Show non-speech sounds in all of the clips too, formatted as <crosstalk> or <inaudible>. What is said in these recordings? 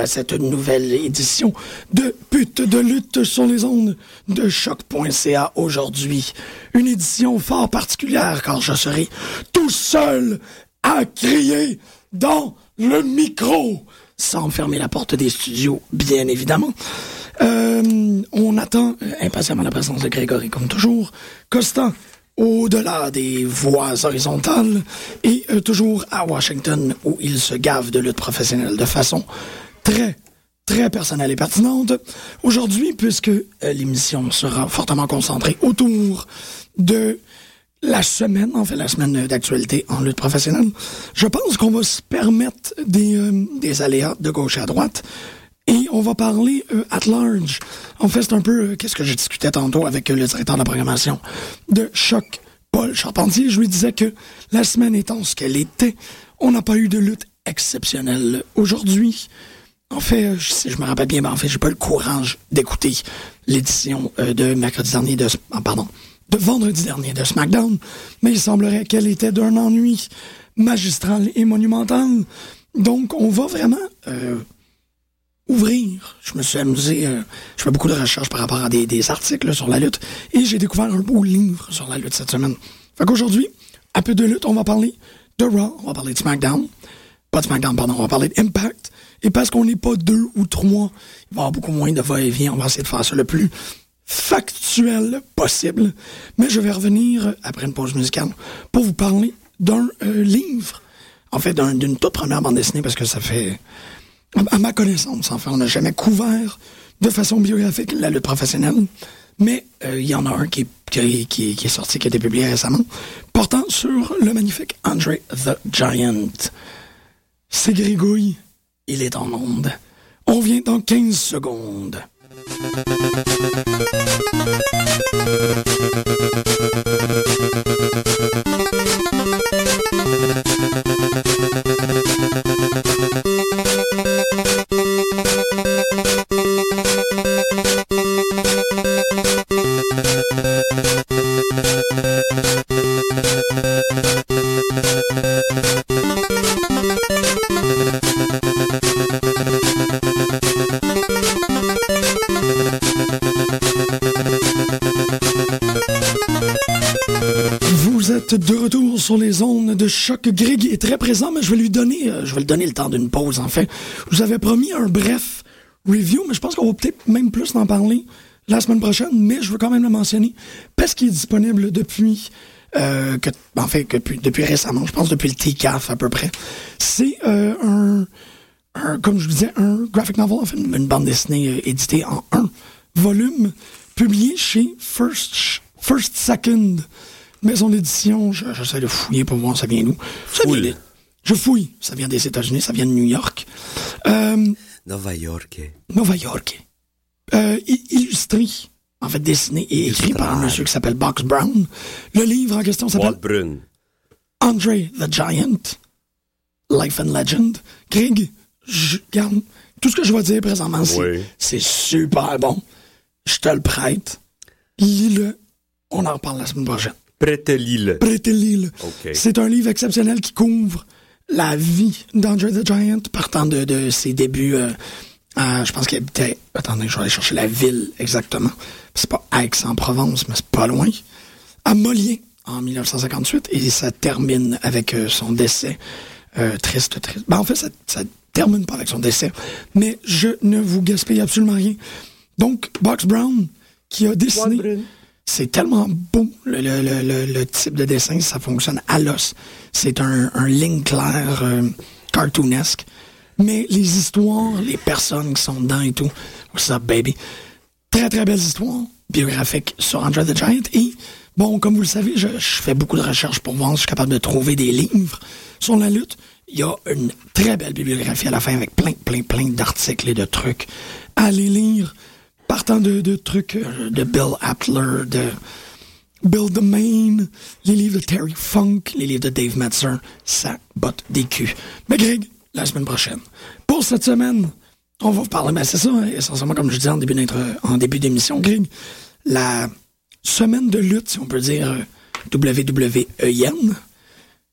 à cette nouvelle édition de Pute de lutte sur les ondes de choc.ca aujourd'hui. Une édition fort particulière car je serai tout seul à crier dans le micro sans fermer la porte des studios, bien évidemment. Euh, on attend euh, impatiemment la présence de Grégory, comme toujours. Costa, au-delà des voies horizontales, et euh, toujours à Washington, où il se gave de lutte professionnelle de façon très, très personnelle et pertinente. Aujourd'hui, puisque euh, l'émission sera fortement concentrée autour de la semaine, en fait, la semaine d'actualité en lutte professionnelle, je pense qu'on va se permettre des, euh, des aléas de gauche à droite. Et on va parler euh, at large. En fait, c'est un peu euh, qu'est-ce que je discutais tantôt avec le directeur de la programmation de Choc, Paul Charpentier. Je lui disais que la semaine étant ce qu'elle était, on n'a pas eu de lutte exceptionnelle aujourd'hui. En fait, euh, je me rappelle bien, ben, en fait, j'ai pas le courage d'écouter l'édition euh, de mercredi dernier de, ah, de vendredi dernier de SmackDown, mais il semblerait qu'elle était d'un ennui magistral et monumental. Donc, on va vraiment euh, ouvrir. Je me suis amusé, euh, je fais beaucoup de recherches par rapport à des, des articles sur la lutte, et j'ai découvert un beau livre sur la lutte cette semaine. Fait qu'aujourd'hui, à peu de lutte, on va parler de Raw, on va parler de SmackDown, pas de SmackDown, pardon, on va parler d'Impact, et parce qu'on n'est pas deux ou trois, il va y avoir beaucoup moins de va-et-vient, on va essayer de faire ça le plus factuel possible. Mais je vais revenir après une pause musicale pour vous parler d'un euh, livre, en fait d'un- d'une toute première bande dessinée, parce que ça fait, à, ma connaissance, enfin, on n'a jamais couvert de façon biographique la lutte professionnelle. Mais euh, il y en a un qui, qui, est sorti, qui a été publié récemment, portant sur le magnifique Andre the Giant. C'est Grégouille, il est en onde. On vient dans 15 secondes. Choc. Greg est très présent, mais je vais lui donner, euh, je vais lui donner le temps d'une pause. En fait, je vous avais promis un bref review, mais je pense qu'on va peut-être même plus en parler la semaine prochaine. Mais je veux quand même le mentionner parce qu'il est disponible depuis, euh, depuis, récemment. Je pense depuis le TCAF à peu près. C'est euh, un, comme je vous disais, un graphic novel, en une bande dessinée euh, éditée en un volume, publié chez First, First Second, maison d'édition. Je- J'essaie de fouiller pour voir ça vient d'où. Ça vient des- Je fouille. Ça vient des États-Unis, ça vient de New York. Euh, Nova York. Nova York. Euh, illustré, en fait dessiné et écrit par un monsieur qui s'appelle Box Brown. Le livre en question s'appelle Walt Brun. Andre the Giant, Life and Legend. Je, regarde, tout ce que je vais dire présentement, Oui. c'est super bon. Je te le prête. Lis-le. On en reparle la semaine prochaine. Prête l'île. Prêtez-le. OK. C'est un livre exceptionnel qui couvre la vie d'Andre the Giant, partant de, de ses débuts. euh, à- je pense qu'il habitait. Attendez, je vais aller chercher la ville exactement. C'est pas Aix-en-Provence, mais c'est pas loin. À Molière, en 1958, et ça termine avec euh, son décès. Euh, triste, triste. Ben, en fait, ça, ça termine pas avec son décès, mais je ne vous gaspille absolument rien. Donc, Box Brown, qui a dessiné. C'est tellement beau, le, type de dessin, ça fonctionne à l'os. C'est un, un ligne claire, euh, cartoonesque. Mais les histoires, les personnes qui sont dedans et tout, what's up, baby? Très, très belles histoires biographiques sur Andre the Giant. Et, bon, comme vous le savez, je, je fais beaucoup de recherches pour voir si je suis capable de trouver des livres sur la lutte. Il y a une très belle bibliographie à la fin avec plein, plein, plein d'articles et de trucs à aller lire, partant de, trucs euh, de Bill Aptler, de Bill the Main, les livres de Terry Funk, les livres de Dave Metzer, ça botte des culs. Mais Greg, la semaine prochaine. Pour cette semaine, on va vous parler, mais c'est ça, hein, essentiellement, comme je disais en début en début d'émission, Greg, la semaine de lutte, si on peut dire, WWEN,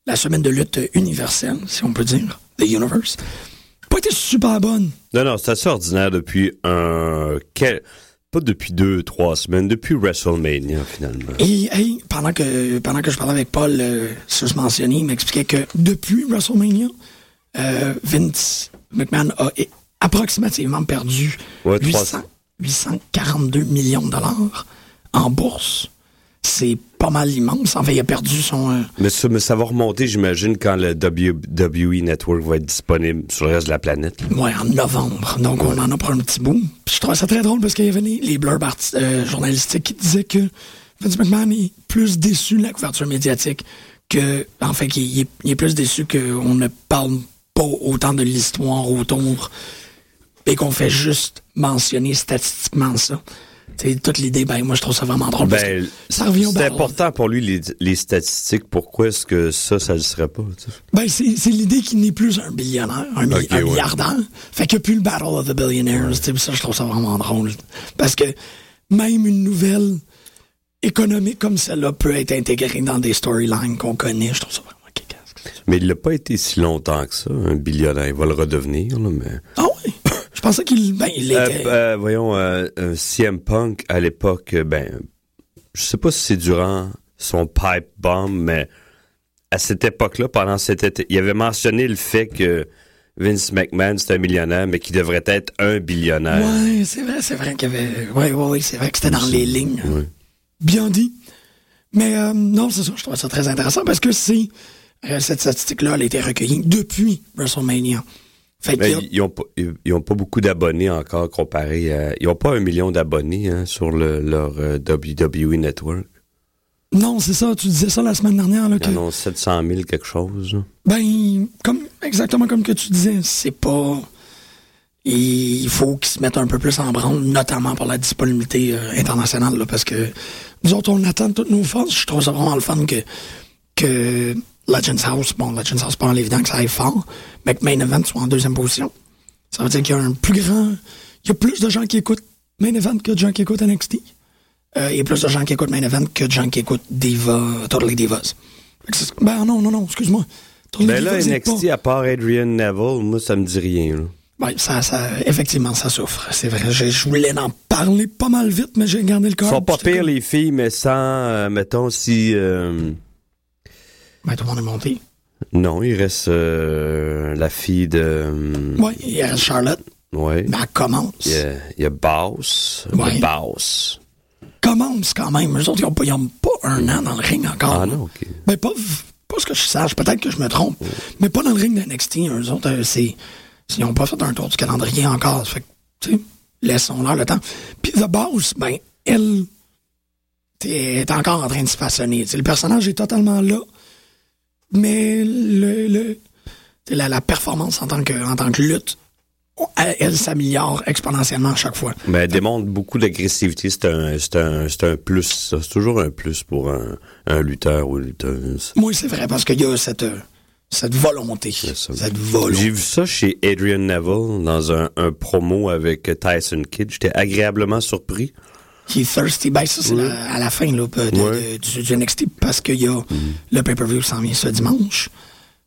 la semaine de lutte universelle, si on peut dire, The Universe, pas été super bonne. Non, non, c'est assez ordinaire depuis un... Quel... Pas depuis deux, trois semaines, depuis WrestleMania, finalement. Et pendant, que, pendant que je parlais avec Paul, euh, ce mentionné, il m'expliquait que depuis WrestleMania, euh, Vince McMahon a approximativement perdu 800, 842 millions de dollars en bourse c'est pas mal immense. En fait, il a perdu son. Euh, mais, ça, mais, ça, va remonter, j'imagine, quand le WWE Network va être disponible sur le reste de la planète. Oui, en novembre. Donc, on en a pour un petit bout. je trouve ça très drôle parce qu'il y avait les, les blurbs euh, journalistiques qui disaient que Vince McMahon est plus déçu de la couverture médiatique que. En fait, est, il est plus déçu qu'on ne parle pas autant de l'histoire autour et qu'on fait juste mentionner statistiquement ça c'est toute l'idée, ben moi je trouve ça vraiment drôle. Ben, ça revient C'est important pour lui les, les statistiques. Pourquoi est-ce que ça, ça ne serait pas? Ben c'est l'idée qu'il n'est plus un billionnaire, un, milliardaire. Fait qu'il n'y a plus le Battle of the Billionaires. Ça, je trouve ça vraiment drôle. Parce que même une nouvelle économique comme celle-là peut être intégrée dans des storylines qu'on connaît. Je trouve ça vraiment mais il n'a pas été si longtemps que ça, un billionnaire. Il va le redevenir, là, mais... Je pensais qu'il ben, il euh, était... Euh, voyons, euh, CM Punk, à l'époque, ben, je sais pas si c'est durant son pipe bomb, mais à cette époque-là, pendant cet été, il avait mentionné le fait que Vince McMahon, c'est un millionnaire, mais qu'il devrait être un billionnaire. Oui, c'est vrai, c'est vrai qu'il y avait... Oui, oui, oui, c'est vrai que c'était dans les lignes. Bien dit. Mais non, c'est ça, je trouve ça très intéressant parce que c'est... cette statistique-là, elle a été recueillie depuis WrestleMania. Ils n'ont pas, beaucoup d'abonnés encore comparé à. Ils n'ont pas un million d'abonnés hein, sur leur euh, WWE Network. Non, c'est ça. Tu disais ça la semaine dernière. Là, que... Ils 700 000 quelque chose. Ben, comme, exactement comme que tu disais, c'est pas. Il faut qu'ils se mettent un peu plus en branle, notamment pour la disponibilité euh, internationale, parce que nous autres, on attend toutes nos forces. Je trouve ça vraiment le fun que, que Legends House, bon, Legends House, pas dans l'évident que ça aille fort, mais que Main Event soit en deuxième position. Ça veut dire qu'il y a un plus grand. Il y a plus de gens qui écoutent Main Event que de gens qui écoutent NXT. Euh, il y a plus de gens qui écoutent Main Event que de gens qui écoutent Diva, Totally Divas. Ben non, non, non, excuse-moi. Ben là, NXT, à part Adrian Neville, moi, ça me dit rien. Là. Ben, ça, ça, effectivement, ça souffre. C'est vrai. Je, voulais en parler pas mal vite, mais j'ai gardé le corps. Ils sont pas pires, les filles, mais sans, euh, mettons, si. Euh, ben, tout le monde est monté. Non, il reste euh, la fille de. Euh, oui, il reste Charlotte. Oui. Ben, elle commence. Il y a, il y a Bass. Ouais. Bass. Commence quand même. Eux autres, ils n'ont pas, un an dans le ring encore. Ah non, OK. Mais ben, pas, pas ce que je sache. Peut-être que je me trompe. Mais pas dans le ring d'NXT. Eux autres, euh, c'est. Ils n'ont pas fait un tour du calendrier encore. Fait tu sais, laissons-leur le temps. Puis The Boss, ben, elle est encore en train de se façonner. le personnage est totalement là mais le, la, la, performance en tant que, en tant que lutte, elle, s'améliore exponentiellement à chaque fois. Mais elle démontre beaucoup d'agressivité. C'est un, un, un, plus. C'est toujours un plus pour un, un lutteur ou une lutteuse. Oui, c'est vrai, parce qu'il y a cette, cette volonté. Cette volonté. J'ai vu ça chez Adrian Neville dans un, un promo avec Tyson Kidd. J'étais agréablement surpris. He thirsty. Ben, ça, c'est à la fin là, de, du, NXT parce qu'il y a mm-hmm. le pay-per-view qui s'en vient ce dimanche.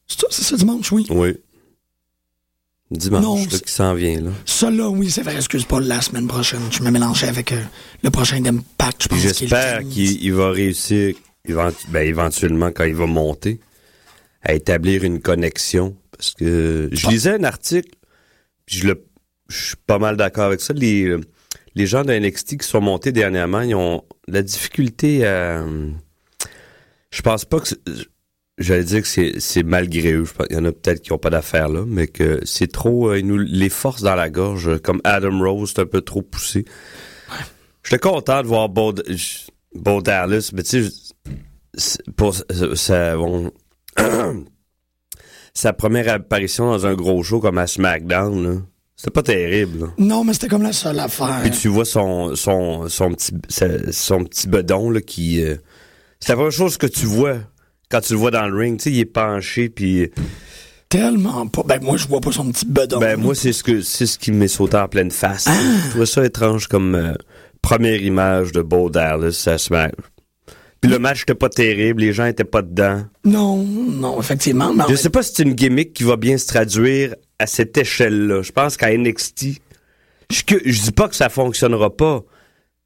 C'est ça, c'est ce dimanche, oui? Oui. Dimanche, qui s'en vient, là. Ça, là, oui, c'est vrai, excuse pas, la semaine prochaine. Je me mélangeais avec euh, le prochain Impact, je. J'espère qu'il va réussir, ben, éventuellement, quand il va monter, à établir une connexion. Parce que je lisais un article, je, le, je suis pas mal d'accord avec ça. Les, les gens de NXT qui sont montés dernièrement, ils ont la difficulté à. Je pense pas que. J'allais dire que c'est malgré eux. Il y en a peut-être qui n'ont pas d'affaires là, mais que c'est trop. Euh, ils nous les forcent dans la gorge. Comme Adam Rose, c'est un peu trop poussé. J'étais content de voir Bo, Dallas, mais tu sais, pour sa, <clears throat> sa première apparition dans un gros show comme à SmackDown, là. C'était pas terrible. Non, mais c'était comme la seule affaire. Puis tu vois son, son, son, petit, son petit bedon là, qui, euh, C'est la première chose que tu vois quand tu le vois dans le ring. Tu sais, il est penché, puis... Tellement pas. Ben, moi, je vois pas son petit bedon. Ben, moi, c'est ce que c'est ce qui m'est sauté en pleine face. Je trouvais ça étrange comme euh, première image de Bo Dallas. Ça se met- Puis le match était pas terrible, les gens étaient pas dedans. Non, non, effectivement. mais Je sais pas si c'est une gimmick qui va bien se traduire à cette échelle-là. Je pense qu'à NXT, je, je dis pas que ça fonctionnera pas,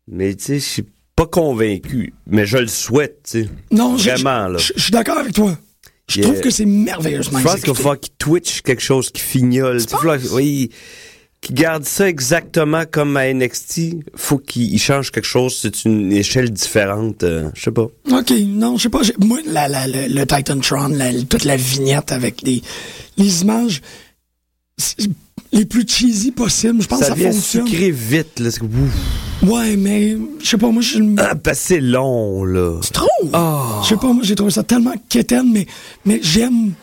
mais tu sais, je suis pas convaincu. Mais je le souhaite, tu sais. non, je- Vraiment, je- là. Je je suis d'accord avec toi. Je trouve que c'est merveilleusement Je pense qu'il va falloir qu'il twitch quelque chose, qu'il fignole. Oui, qu'il garde ça exactement comme à NXT. Faut qu'il il change quelque chose. C'est une échelle différente. euh, je sais pas. OK, non, je sais pas. Moi, la, la, le, le Titantron, la, toute la vignette avec les, les images les plus cheesy possibles, je pense que Ça ça, vient fonctionne. sucré vite. Là. C'est. Ouais, mais je sais pas, moi, je Ah, ben, c'est long, là. Tu trouves? Je sais pas, moi, j'ai trouvé ça tellement quétaine, mais, mais j'aime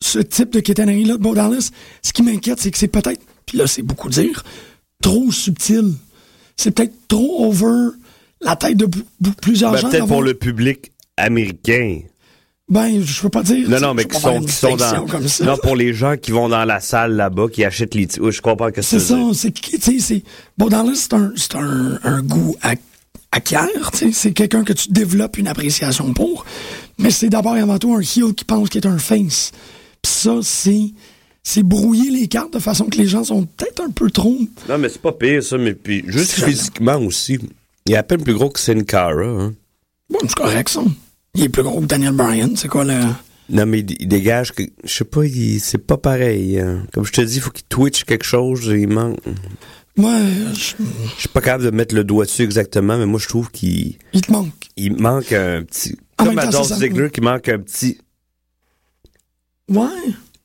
ce type de quétainerie-là de Bo Dallas. Ce qui m'inquiète, c'est que c'est peut-être, puis là, c'est beaucoup dire, trop subtil. C'est peut-être trop over la tête de plusieurs Ben, gens. Peut-être pour le public américain. Ben, je veux pas dire. Non, non, mais qui sont, qui sont dans. comme ça. Non, pour les gens qui vont dans la salle là-bas, qui achètent les. Oui, je comprends que C'est c'est ça, c'est tu sais. Bon, dans là, c'est un, c'est un, un goût à, acquiert, tu sais. C'est quelqu'un que tu développes une appréciation pour. Mais c'est d'abord et avant tout un heel qui pense qu'il est un face. Puis ça, c'est. C'est brouiller les cartes de façon que les gens sont peut-être un peu trop. Non, mais c'est pas pire, ça, mais puis juste physiquement aussi. Il est à peine plus gros que Sin Cara, hein. Bon, c'est correct, ça. Il est plus gros que Daniel Bryan. C'est quoi le. Non, mais il, il dégage que. Je sais pas, c'est pas pareil. hein. Comme je te dis, il faut qu'il twitch quelque chose. Il manque. Moi, je- Je suis pas capable de mettre le doigt dessus exactement, mais moi, je trouve qu'il il te manque. il manque un petit. En Comme à Dolph. Ziggler qui manque un petit. Ouais.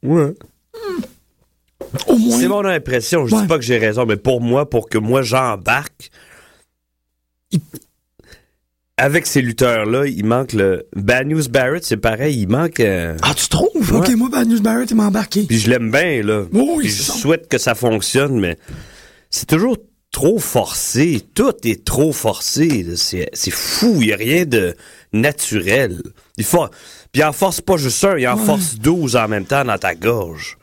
Ouais. Au moins. C'est mon impression. Je Ouais. dis pas que j'ai raison, mais pour moi, pour que moi j'embarque, Il- avec ces lutteurs-là, il manque le. Bad News Barrett, c'est pareil, il manque. euh, Ah, tu trouves? Ouais. Ok, moi, Bad News Barrett, il m'a embarqué. Puis je l'aime bien, là. Oh oui, Puis je ça. souhaite que ça fonctionne, mais c'est toujours trop forcé. Tout est trop forcé. C'est c'est fou. Il n'y a rien de naturel. Il faut. Puis il en force pas juste un, il en Ouais. force 12 en même temps dans ta gorge.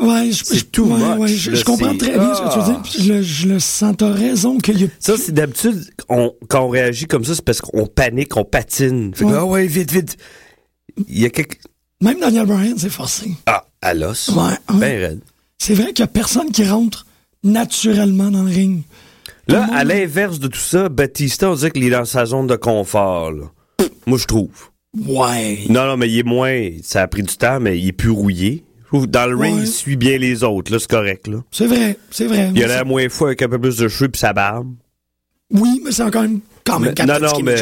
Ouais, je, C'est je- too ouais, much, ouais, je, là, je comprends très bien ce que tu veux dire. Ah. puis Je, le- je le sens, t'as raison y a. Ça, c'est d'habitude, on- quand on réagit comme ça, c'est parce qu'on panique, on patine. Fait que, ah ouais, vite, vite. Il y a quelque. Même Daniel Bryan, c'est forcé. Ah, à l'os. Ouais. Ben raide. C'est vrai qu'il y a personne qui rentre naturellement dans le ring. Tout Là, le monde- à l'inverse de tout ça, Batista, on dirait qu'il est dans sa zone de confort. là. Moi, je trouve. Ouais. Non, non, mais il est moins. Ça a pris du temps, mais il est plus rouillé. Dans le ring, Ouais. il suit bien les autres. Là, c'est correct. Là. C'est vrai, c'est vrai. Il a l'air moins fou avec un peu plus de cheveux puis sa barbe. Oui, mais c'est encore même, quand même Mais- non, non, mais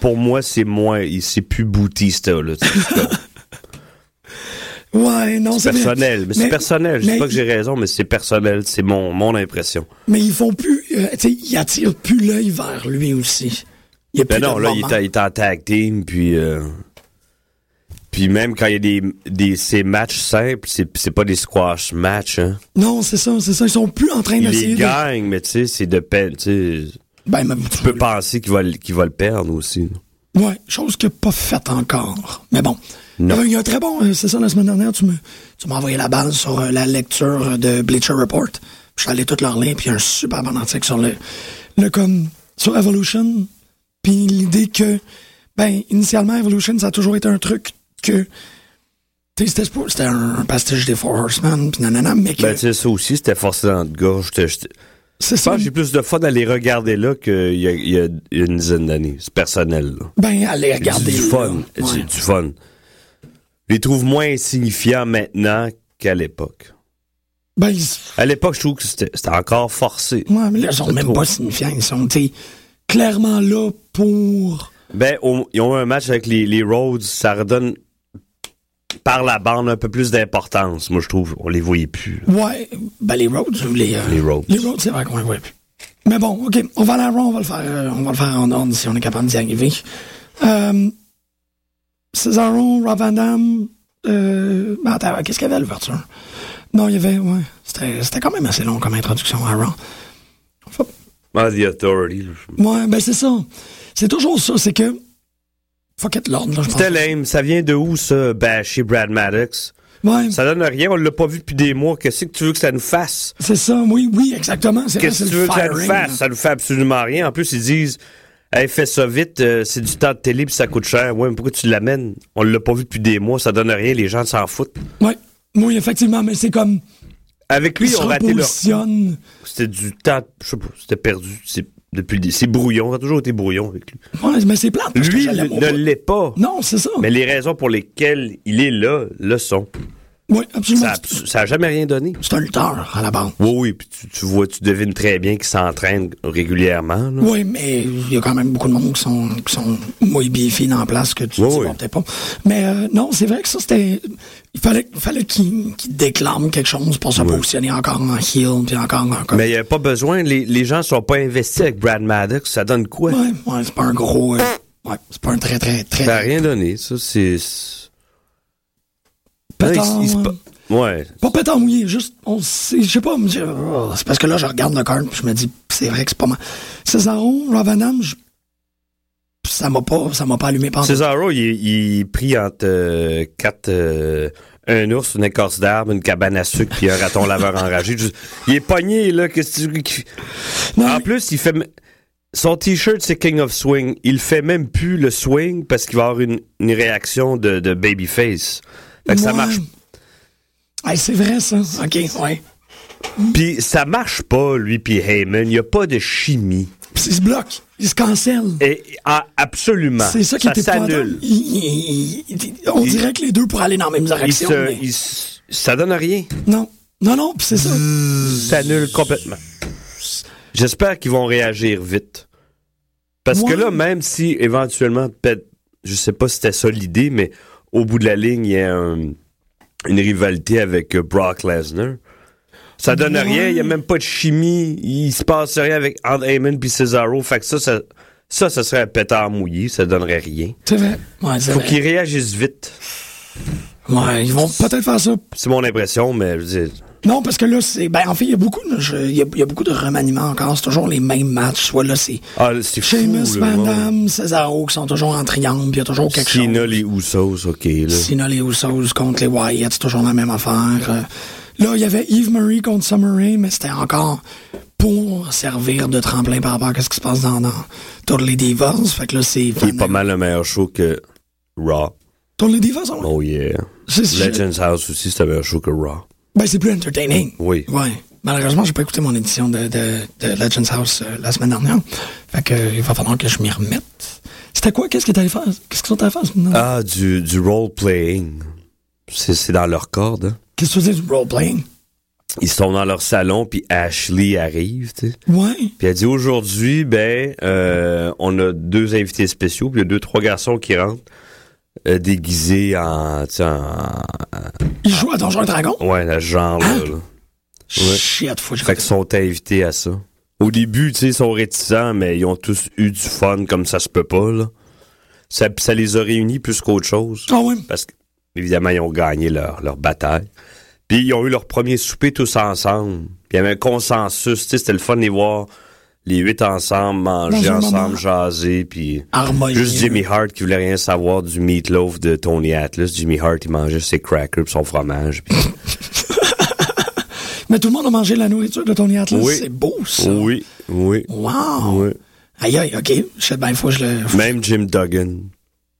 pour moi, c'est moins. C'est plus Bautista. Là, sais, <laughs> Ouais, non, c'est vrai. personnel. Mais, c'est personnel. Je dis pas que j'ai raison, mais c'est personnel. C'est mon, mon impression. Mais ils font plus. euh, tu sais, ils attirent plus l'œil vers lui aussi. Il y a plus Ben non, de là, il moment. est, en- il est en tag team, puis... euh, puis même quand il y a des, des ces matchs simples, c'est c'est pas des squash matchs, hein. Non, c'est ça, c'est ça. Ils sont plus en train d'essayer les de. gagne, mais tu sais, c'est de peine, tu sais. Ben, même, Tu peux penser qu'il va, le- qu'il va le perdre aussi. Ouais, chose qu'il n'a pas faite encore. Mais bon. Non. Il y a un- très bon, euh, c'est ça, la semaine dernière, tu me, tu m'as envoyé la balle sur euh, la lecture euh, de Bleacher Report. Je suis allé tout leur lire, puis il y a un super bon article sur le, le comme, sur Evolution. Puis l'idée que, ben, initialement, Evolution, ça a toujours été un truc que, c'était, un, un pastiche des Four Horsemen, puis nanana, mais que, Ben, tu sais, ça aussi, c'était forcé dans. J'étais- j'étais- c'est ça. j'ai plus de fun à les regarder là qu'il y a, il y a une dizaine d'années. C'est personnel, là. Ben, allez regarder. du là. fun. Ouais. C'est du fun. Je les trouve moins insignifiants maintenant qu'à l'époque. Ben, ils- À l'époque, je trouve que c'était encore forcé. ouais, mais là, ils sont C'est même trop. pas signifiants. Ils sont, clairement là pour, Ben, ils ont eu un match avec les, les Rhodes, ça redonne par la bande un peu plus d'importance. Moi, je trouve, on les voyait plus. là. Ouais, ben les ou les... euh, Les Rhodes. Les Rhodes, c'est vrai qu'on les voit plus. Mais bon, OK, on va aller à Raw, on va le faire, euh, on va le faire en ordre si on est capable d'y arriver. Euh, Cesaro, Rob Van Dam, euh, ben, attends, qu'est-ce qu'il y avait à l'ouverture? Non, il y avait, ouais, c'était c'était quand même assez long comme introduction à. Faut- Ah, The Authority. là. Ouais, ben c'est ça. C'est toujours ça, c'est que Fuck it, pense. C'était lame. Ça vient de où, ça, bâcher Brad Maddox? Ouais, Ça donne rien. On l'a pas vu depuis des mois. Qu'est-ce que tu veux que ça nous fasse? c'est ça, oui, oui, exactement. Qu'est-ce que tu veux que ça nous fasse? là. Ça nous fait absolument rien. En plus, ils disent, hey, fais ça vite, euh, c'est du temps de télé puis ça coûte cher. Ouais, mais pourquoi tu l'amènes? On l'a pas vu depuis des mois, ça donne rien, les gens s'en foutent. Ouais. Oui, effectivement, mais c'est comme. Avec lui, il ils ont raté leur. C'était du temps, je sais pas, c'était perdu. C'est depuis c'est brouillon, ça a toujours été brouillon avec lui. Ouais, mais c'est plate. Lui ne l'est pas. Non, c'est ça. Mais les raisons pour lesquelles il est là, le sont. Oui, absolument. Ça, a- ça a jamais rien donné. C'est un lutteur, à la base. Oui, oui, puis tu, tu vois, tu devines très bien qu'il s'entraîne régulièrement. là. Oui, mais il y a quand même beaucoup de monde qui sont, qui sont moins la place que tu Oui, dis, oui. peut-être pas. Mais euh, non, c'est vrai que ça, c'était... Il fallait, fallait qu'il déclame quelque chose pour se positionner encore en heel, puis encore en... comme- Mais il n'y a pas besoin, les, les gens sont pas investis avec Brad Maddox, ça donne quoi? Ouais, ouais, c'est pas un gros... euh, ouais, c'est pas un très, très, très... Ça n'a rien donné, ça, c'est... pétard, il- il ouais. pa- Ouais. Pas pétard mouillé, juste, on sait, je sais pas, me dire, oh, c'est parce que là, je regarde le card, puis je me dis, c'est vrai que c'est pas mal. Cesaro, Ravanam, je- ça m'a pas, ça m'a pas allumé pendant. Cesaro, il, il est pris entre euh, quatre... euh, un ours, une écorce d'arbre, une cabane à sucre, puis un raton laveur enragé. Il est pogné, là. Qu'est-ce que tu... Non, En mais- plus, il fait... Son T-shirt, c'est King of Swing. Il fait même plus le swing parce qu'il va avoir une, une réaction de, de babyface. Fait que ça marche Hey, c'est vrai, ça. OK, ouais. Puis ça marche pas, lui puis Heyman. Il n'y a pas de chimie. Puis il se bloque, il se cancelle. Et, ah, absolument. C'est ça qui était s'annule. Il- il- On dirait que les deux pourraient aller dans la même direction. se, mais ça donne rien. Non, non, non, puis c'est ça. Ça s'annule complètement. J'espère qu'ils vont réagir vite. Parce que là, même si éventuellement, peut-être, je sais pas si c'était ça l'idée, mais au bout de la ligne, il y a un- une rivalité avec euh, Brock Lesnar. Ça donne Ouais. rien, il n'y a même pas de chimie, il se passe rien avec entre Heyman puis Cesaro. Fait que ça, ça, ça, ça serait un pétard mouillé, ça donnerait rien. C'est vrai. Ouais, Faut qu'ils réagissent vite. Ouais, ils vont peut-être faire ça. C'est mon impression, mais je veux dire, Non, parce que là, c'est. Ben, en fait, il y a beaucoup de, je- y a, il y a beaucoup de remaniements encore. C'est toujours les mêmes matchs. Soit là, c'est ah, c'est fou. Sheamus, là, Van ouais. Cesaro qui sont toujours en triangle, puis il y a toujours quelque chose. les Usos, ok, là. Sinon, les Usos contre les Wyatt, c'est toujours la même affaire. Euh, Là, il y avait Eve Marie contre Summer Rae, mais c'était encore pour servir de tremplin par rapport à ce qui se passe dans, dans Totally Divas. Fait que là, c'est... Qui est pas mal le meilleur show que Raw. Totally Divas, on... Oh yeah. Legends House aussi, c'est un meilleur show que Raw. Ben, c'est plus entertaining. Oui. Ouais. Malheureusement, j'ai pas écouté mon édition de, de, de Legends House euh, la semaine dernière. Fait que, euh, il va falloir que je m'y remette. C'était quoi? Qu'est-ce que t'allais faire? Qu'est-ce qu'ils sont allés faire? Ah, du, du role-playing. C'est c'est dans leur corde. hein. Qu'est-ce que tu faisais du role-playing? Ils sont dans leur salon, puis Ashley arrive, tu sais. Ouais. Puis elle dit aujourd'hui, ben, euh, on a deux invités spéciaux, puis il y a deux, trois garçons qui rentrent euh, déguisés en, sais, en, Il joue à Donjons et Dragons? ouais, le genre là. là. Ouais. Shit, faut que je Fait qu'ils sont invités à ça. Au début, tu sais, ils sont réticents, mais ils ont tous eu du fun comme ça se peut pas, là. Ça, ça les a réunis plus qu'autre chose. Ah ouais? Parce que, évidemment, ils ont gagné leur, leur bataille. Puis ils ont eu leur premier souper tous ensemble. Puis il y avait un consensus, tu sais, c'était le fun de les voir les huit ensemble, manger ensemble, moment. jaser, puis... Juste Jimmy Hart qui voulait rien savoir du meatloaf de Tony Atlas. Jimmy Hart, il mangeait ses crackers pis son fromage. <laughs> Mais tout le monde a mangé la nourriture de Tony Atlas. Oui. C'est beau, ça. oui, oui, Wow. oui. Aïe, aïe, OK. Je sais bien, faut que je le... Même Jim Duggan.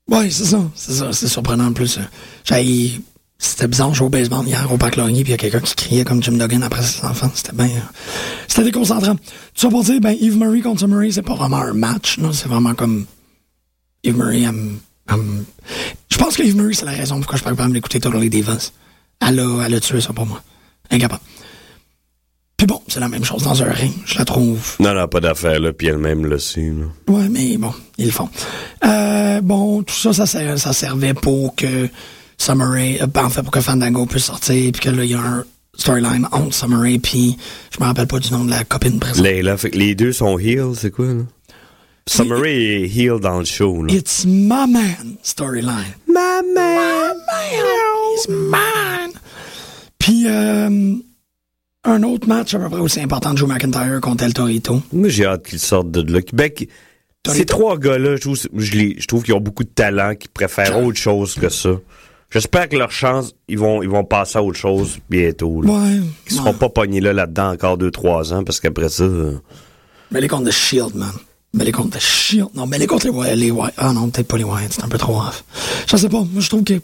Ouais, c'est ça. C'est ça. C'est surprenant en plus. J'ai... C'était bizarre, je jouais au baseball hier au Parc Laurier, puis il y a quelqu'un qui criait comme Jim Duggan après ses enfants. C'était bien... euh, C'était déconcentrant. Tout ça pour dire, ben, Eve Murray contre Rae, c'est pas vraiment un match, non? C'est vraiment comme... Eve Murray, elle me- Je pense que Eve Murray, c'est la raison pourquoi je peux pas l'écouter Totally Divas. Elle a, elle a tué ça pour moi. Incapable. Puis bon, c'est la même chose dans un ring, je la trouve. Non, non, pas d'affaire, là, puis elle-même le sait, là. Ouais, mais bon, ils le font. Euh, bon, tout ça, ça, ça servait pour que Summer Rae, euh, ben, en fait, pour que Fandango puisse sortir, puis que là, il y a un storyline entre Summer Rae, puis je me rappelle pas du nom de la copine présente. Layla, fait que les deux sont heel, c'est quoi, là? Summer Rae est heel dans le show, là. It's my man storyline. Ma My man is mine. Puis, euh, un autre match à peu près aussi important, Drew McIntyre contre El Torito. Moi, j'ai hâte qu'il sorte de là. Ben, t'as Ces trois gars-là, je trouve, je trouve qu'ils ont beaucoup de talent, qu'ils préfèrent autre chose que ça. J'espère que leur chance, ils vont, ils vont passer à autre chose bientôt. Là. Ouais. Ils seront ouais. pas pognés là, là-dedans encore deux, trois ans, parce qu'après ça, euh, Mais les contre The Shield, man. Mais les contre The Shield. Non, mais les contre les. Les Wyatt. Ah non, peut-être pas les Wyatt. C'est un peu trop off. Je sais pas. Moi, je trouve que,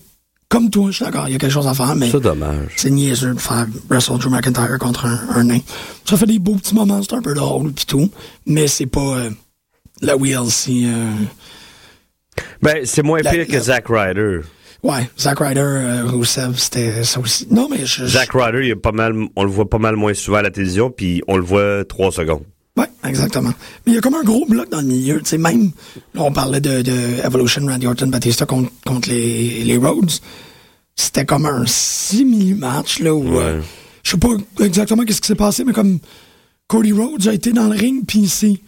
comme toi, je suis d'accord, il y a quelque chose à faire, mais c'est dommage. c'est niaiseux de faire Wrestle Drew McIntyre contre un, un nain. Ça fait des beaux petits moments, c'est un peu drôle pis tout, mais c'est pas euh, la WLC. Euh, Ben, c'est moins La- pire que la- Zack Ryder. Ouais, Zack Ryder, euh, Rusev, c'était ça aussi. Non, mais je... Zack Ryder, il est pas mal, on le voit pas mal moins souvent à la télévision, puis on le voit trois secondes. Ouais, exactement. Mais il y a comme un gros bloc dans le milieu. Tu sais, même, là, on parlait de, de Evolution, Randy Orton, Batista contre, contre les, les Rhodes. C'était comme un simili-match, là, où, Ouais. euh, je sais pas exactement qu'est-ce qui s'est passé, mais comme Cody Rhodes a été dans le ring, puis il s'est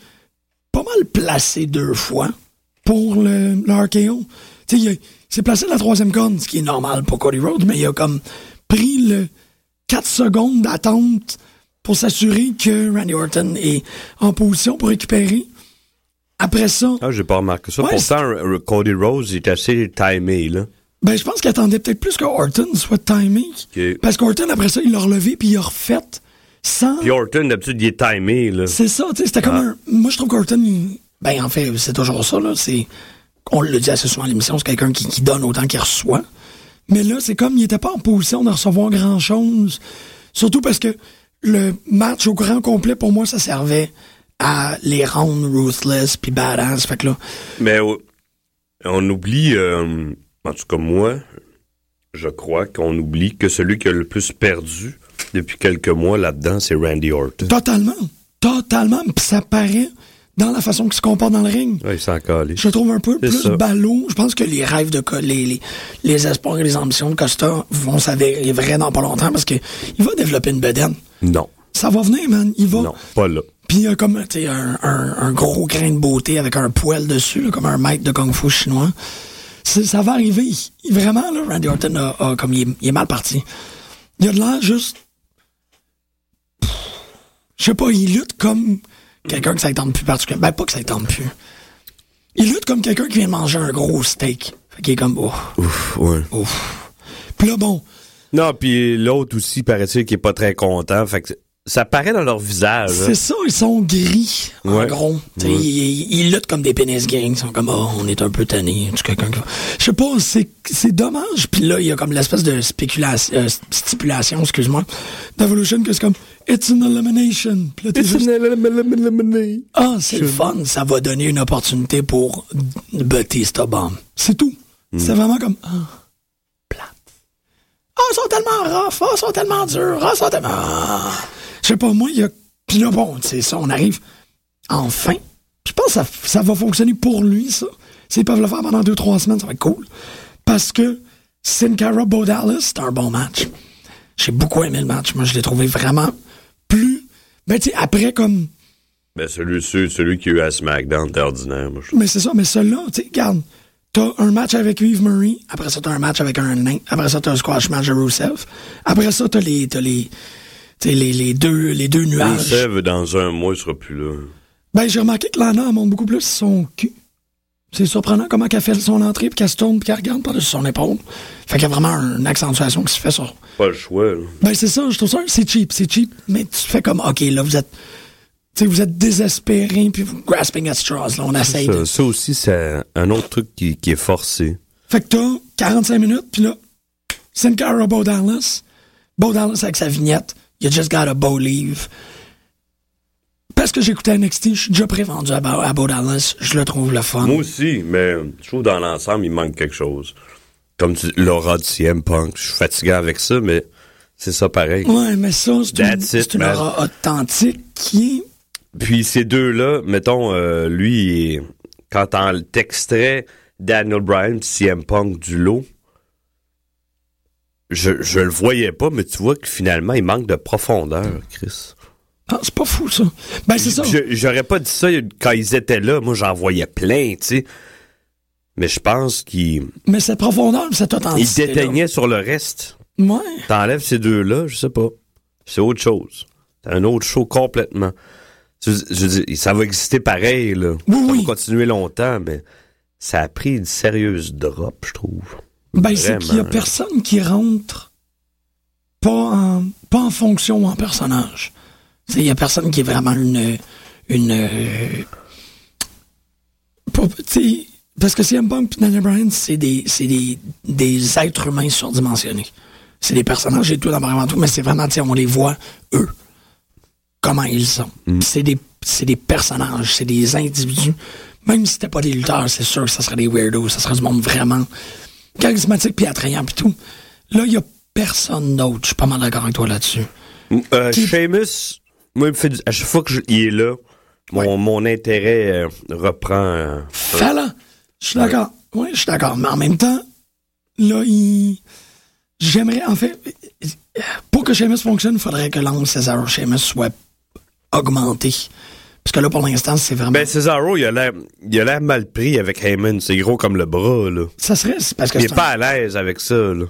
pas mal placé deux fois pour le, le RKO. Tu sais, il a- il s'est placé la troisième corde, ce qui est normal pour Cody Rhodes, mais il a comme pris le 4 secondes d'attente pour s'assurer que Randy Orton est en position pour récupérer. Après ça, Ah, j'ai pas remarqué ça. Ouais, Pourtant, Cody il est assez timé, là. ben, je pense qu'il attendait peut-être plus que Orton soit timé. Parce qu'Orton, après ça, il l'a relevé puis il a refait sans. Puis Orton, d'habitude, il est timé, là. C'est ça, tu sais, c'était comme Ah. un. Moi, je trouve qu'Orton, il- ben, en fait, c'est toujours ça, là. C'est. On le dit assez souvent à l'émission, c'est quelqu'un qui, qui donne autant qu'il reçoit. Mais là, c'est comme il était pas en position de recevoir grand-chose. Surtout parce que le match au grand complet, pour moi, ça servait à les rendre ruthless puis badass. Fait que là, Mais on oublie, euh, en tout cas moi, je crois qu'on oublie que celui qui a le plus perdu depuis quelques mois là-dedans, c'est Randy Orton. totalement, totalement, puis ça paraît dans la façon qu'il se comporte dans le ring. Calait. Je trouve un peu plus ça. ballot. Je pense que les rêves de les, les, les espoirs et les ambitions de Costa vont s'avérer vrais dans pas longtemps parce que il va développer une bedaine. Non. Ça va venir, man. Il va. Non, pas là. Puis il y a comme un, un, un gros grain de beauté avec un poil dessus, là, comme un maître de kung fu chinois. Ça va arriver. Il- vraiment, là, Randy Orton a, a- comme il est, il est mal parti. Il a de l'air juste. Je sais pas, il lutte comme quelqu'un que ça tente plus particulièrement. Ben, pas que ça tente plus. Il lutte comme quelqu'un qui vient de manger un gros steak. Fait qu'il est comme, oh, Ouf, ouais. ouf. Puis là, bon, Non, puis l'autre aussi, paraît-il, qui est pas très content. Fait que ça paraît dans leur visage. hein. c'est ça, ils sont gris, en gros. Ils, ils- ils luttent comme des pénis gangs. Ils sont comme, oh, on est un peu tanné. quelqu'un qui... Je sais pas, c'est, c'est dommage. Puis là, il y a comme l'espèce de spéculation, euh, stipulation, excuse-moi, d'Evolution, que c'est comme, it's an elimination. Puis là, t'es juste, ah, c'est le fun. Ça va donner une opportunité pour Batista Bomb. C'est tout. C'est vraiment comme, ah, plate. Ah, ils sont tellement rough. Ah, ils sont tellement durs. Ah, ils sont tellement... Je sais pas, moi, il y a... Puis là, bon, c'est ça, on arrive enfin. Je pense que ça, ça va fonctionner pour lui, ça. S'ils peuvent le faire pendant deux, trois semaines, ça va être cool. Parce que Sin Cara Bo Dallas, c'est un bon match. J'ai beaucoup aimé le match. Moi, je l'ai trouvé vraiment plus... Ben, tu sais, après, comme... Ben, celui, celui, qui a eu à SmackDown, t'es ordinaire, moi, je. Mais c'est ça, mais celui-là, tu sais, regarde, t'as un match avec Yves Murray, après ça, t'as un match avec un nain, après ça, t'as un squash match de Rusev, après ça, t'as les, t'as les, les deux, les deux nuages. Rusev, dans un mois, il sera plus là. Ben, j'ai remarqué que Lana monte beaucoup plus son cul. C'est surprenant comment qu'elle fait son entrée, puis qu'elle se tourne, puis qu'elle regarde par-dessus son épaule. Fait qu'il y a vraiment une accentuation qui se fait sur... Pas le choix, là. Ben, c'est ça, je trouve ça, c'est cheap, c'est cheap, mais tu fais comme, OK, là, vous êtes... Tu sais, vous êtes désespéré, puis vous grasping at straws, là, on essaye de... Ça, ça aussi, c'est un autre truc qui, qui est forcé. Fait que t'as 45 minutes, puis là, Sin Cara Bo Dallas. Bo Dallas avec sa vignette. You just got a Bo leave. Parce que j'écoutais NXT, je suis déjà prévendu à, à Bo Dallas. Je le trouve le fun. Moi aussi, mais je trouve dans l'ensemble, il manque quelque chose. Comme tu l'aura du CM Punk. Je suis fatigué avec ça, mais c'est ça pareil. Ouais, mais ça, c'est une, it, une aura authentique qui est... Puis ces deux-là, mettons, euh, lui, quand on t'extrait Daniel Bryan CM Punk du lot, je, je le voyais pas, mais tu vois que finalement, il manque de profondeur, Chris. Ah, c'est pas fou, ça. Ben, c'est ça. J'aurais pas dit ça quand ils étaient là. Moi, j'en voyais plein, tu sais. Mais je pense qu'il Mais cette profondeur, cette il authenticité déteignait sur le reste. Ouais. T'enlèves ces deux-là, je sais pas. C'est autre chose. C'est un autre show complètement. Je, ça va exister pareil, là. Oui, ça oui. va continuer longtemps, mais ça a pris une sérieuse drop, je trouve. Ben, c'est qu'il y a personne qui rentre pas en, pas en fonction ou en personnage. Il y a personne qui est vraiment une. une euh, pas- parce que CM Punk et Daniel Bryan, c'est des, c'est des, des êtres humains surdimensionnés. C'est des personnages et tout dans vraiment tout, mais c'est vraiment, on les voit, eux, comment ils sont. C'est des, c'est des personnages, c'est des individus. Même si c'était pas des lutteurs, c'est sûr que ça serait des weirdos, ça serait du monde vraiment charismatique puis attrayant puis tout. Là, il y a personne d'autre. Je suis pas mal d'accord avec toi là-dessus. Euh, Qui- Sheamus, moi, il me fait du- à chaque fois qu'il est là, mon, mon intérêt euh, reprend. euh, Fallon, je suis d'accord. Oui, je suis d'accord. Mais en même temps, là, il... J'aimerais, en fait, pour que Sheamus fonctionne, il faudrait que l'angle Cesaro Sheamus soit augmenté. Parce que là, pour l'instant, c'est vraiment... Ben, Cesaro, il a l'air, mal pris avec Heyman. C'est gros comme le bras, là. ça serait... parce que Il est un- pas à l'aise avec ça, là.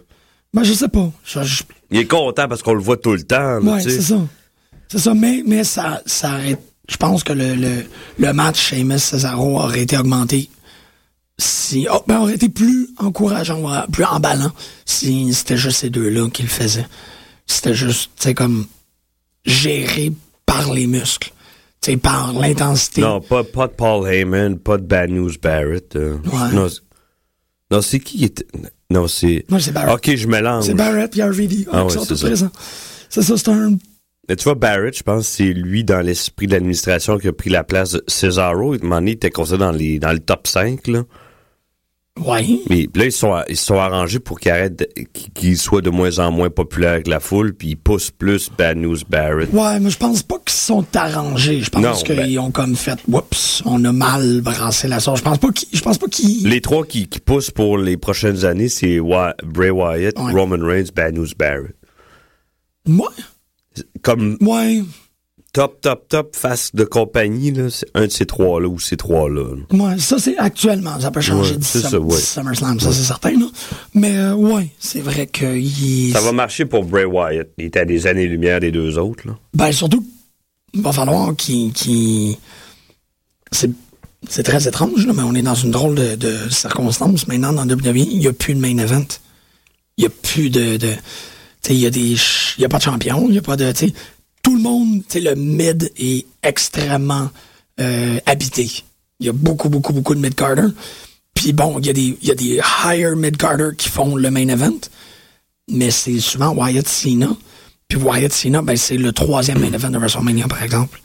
Ben, je sais pas. Je- je- Il est content parce qu'on le voit tout le temps, là, Ouais, c'est ça. C'est ça, mais, mais ça, ça aurait- je pense que le, le, le match Sheamus-Cesaro aurait été augmenté si, oh, ben, aurait été plus encourageant, plus emballant si c'était juste ces deux-là qui le faisaient. C'était juste, tu sais, comme géré par les muscles. Sais, par l'intensité. Non, pas, pas de Paul Heyman, pas de Bad News Barrett. euh. Ouais. Non, c'est- non, c'est qui était... Non, c'est... Non, c'est Barrett. Ok, je mélange. C'est Barrett et RVD. Ah ouais, c'est ça. C'est ça, c'est un. Mais tu vois, Barrett, je pense que c'est lui, dans l'esprit de l'administration, qui a pris la place de Cesaro. Il était considéré dans, les, dans le top 5, là. Ouais. Mais là, ils se sont, ils sont arrangés pour qu'il arrête, de- moins en moins populaire avec la foule, puis il pousse plus Bad News Barrett. Ouais, mais je pense pas qu'ils se sont arrangés. Je pense qu'ils ben- ont comme fait, oups, on a mal brassé la sauce. Je pense pas qu'ils, je pense pas qu'ils. Les trois qui, qui poussent pour les prochaines années, c'est Bray Wyatt, Ouais. Roman Reigns, Bad News Barrett. Ouais. Comme Ouais. Top, top, top face de compagnie, là, c'est un de ces trois-là ou ces trois-là. là. Ouais, ça c'est actuellement. Ça peut changer Ouais, d'ici c'est Sum- ça, ouais. d'ici SummerSlam, ça c'est certain, là. Mais euh, ouais, c'est vrai que il- Ça va marcher pour Bray Wyatt. Il était à des années-lumière des deux autres. Là. Ben surtout, il va falloir qu'il. qu'il- C'est, c'est très étrange, là, mais on est dans une drôle de, de circonstance. Maintenant, dans WWE, il n'y a plus de main event. Il n'y a plus de. de il y a des. n'y a pas de champion, il n'y a pas de. Tu tout le monde, tu sais, le mid est extrêmement euh, habité. Il y a beaucoup, beaucoup, beaucoup de mid-carder. Puis bon, il y, a des- il y a des higher mid-carder qui font le main event mais c'est souvent Wyatt Cena. Puis Wyatt Cena, ben, c'est le troisième main event de WrestleMania, par exemple.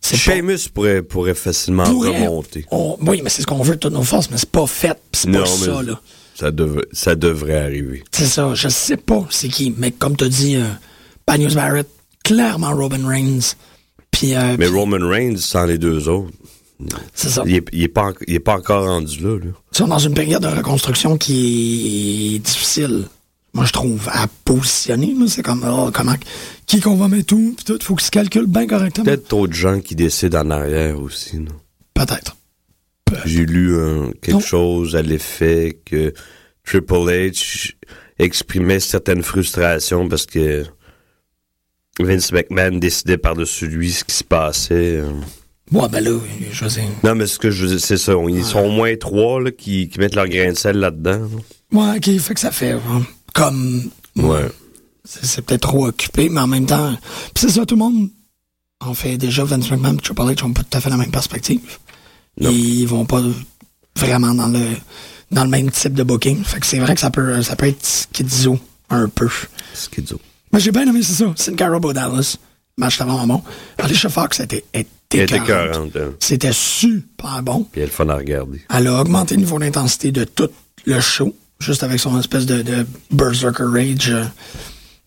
C'est pas- Sheamus pourrait, pourrait facilement pourrait- remonter. on- oui, mais c'est ce qu'on veut de toutes nos forces, mais c'est pas fait. C'est pas ça, là. ça, devrait- ça devrait arriver. C'est ça. Je sais pas c'est qui, mais comme t'as dit, euh, News Barrett, clairement Robin Reigns. Puis, euh, Mais puis Roman Reigns, sans les deux autres, c'est ça. il est, il est pas, en- il est pas encore rendu là. là. Ils sont dans une période de reconstruction qui est difficile, moi je trouve, à positionner. là. C'est comme, oh, comment, qui qu'on va mettre où, puis tout, faut qu'ils se calculent bien correctement. Peut-être d'autres gens qui décident en arrière aussi. là. Peut-être. J'ai lu quelque Non. chose à l'effet que Triple H exprimait certaines frustrations parce que Vince McMahon décidait par-dessus lui ce qui se passait. euh. Ouais, ben là, je veux dire. Non, mais ce que je veux dire, c'est ça. Ils sont au moins trois là, qui, qui mettent leur grain de sel là-dedans. là. Ouais, ok, fait que ça fait hein, comme. Ouais. C'est peut-être trop occupé, mais en même temps. Puis c'est ça, tout le monde. En fait, déjà, Vince McMahon et Triple H ont pas tout à fait la même perspective. Non. Ils vont pas vraiment dans le dans le même type de booking. Fait que c'est vrai que ça peut ça peut être schizo un peu. Disent. Mais j'ai bien aimé, c'est ça. Sin Cara Dallas. Match vraiment bon. Alicia Fox était était hein. C'était super bon. Puis elle est le fun à regarder. Elle a augmenté le niveau d'intensité de tout le show, juste avec son espèce de, de Berserker Rage. euh,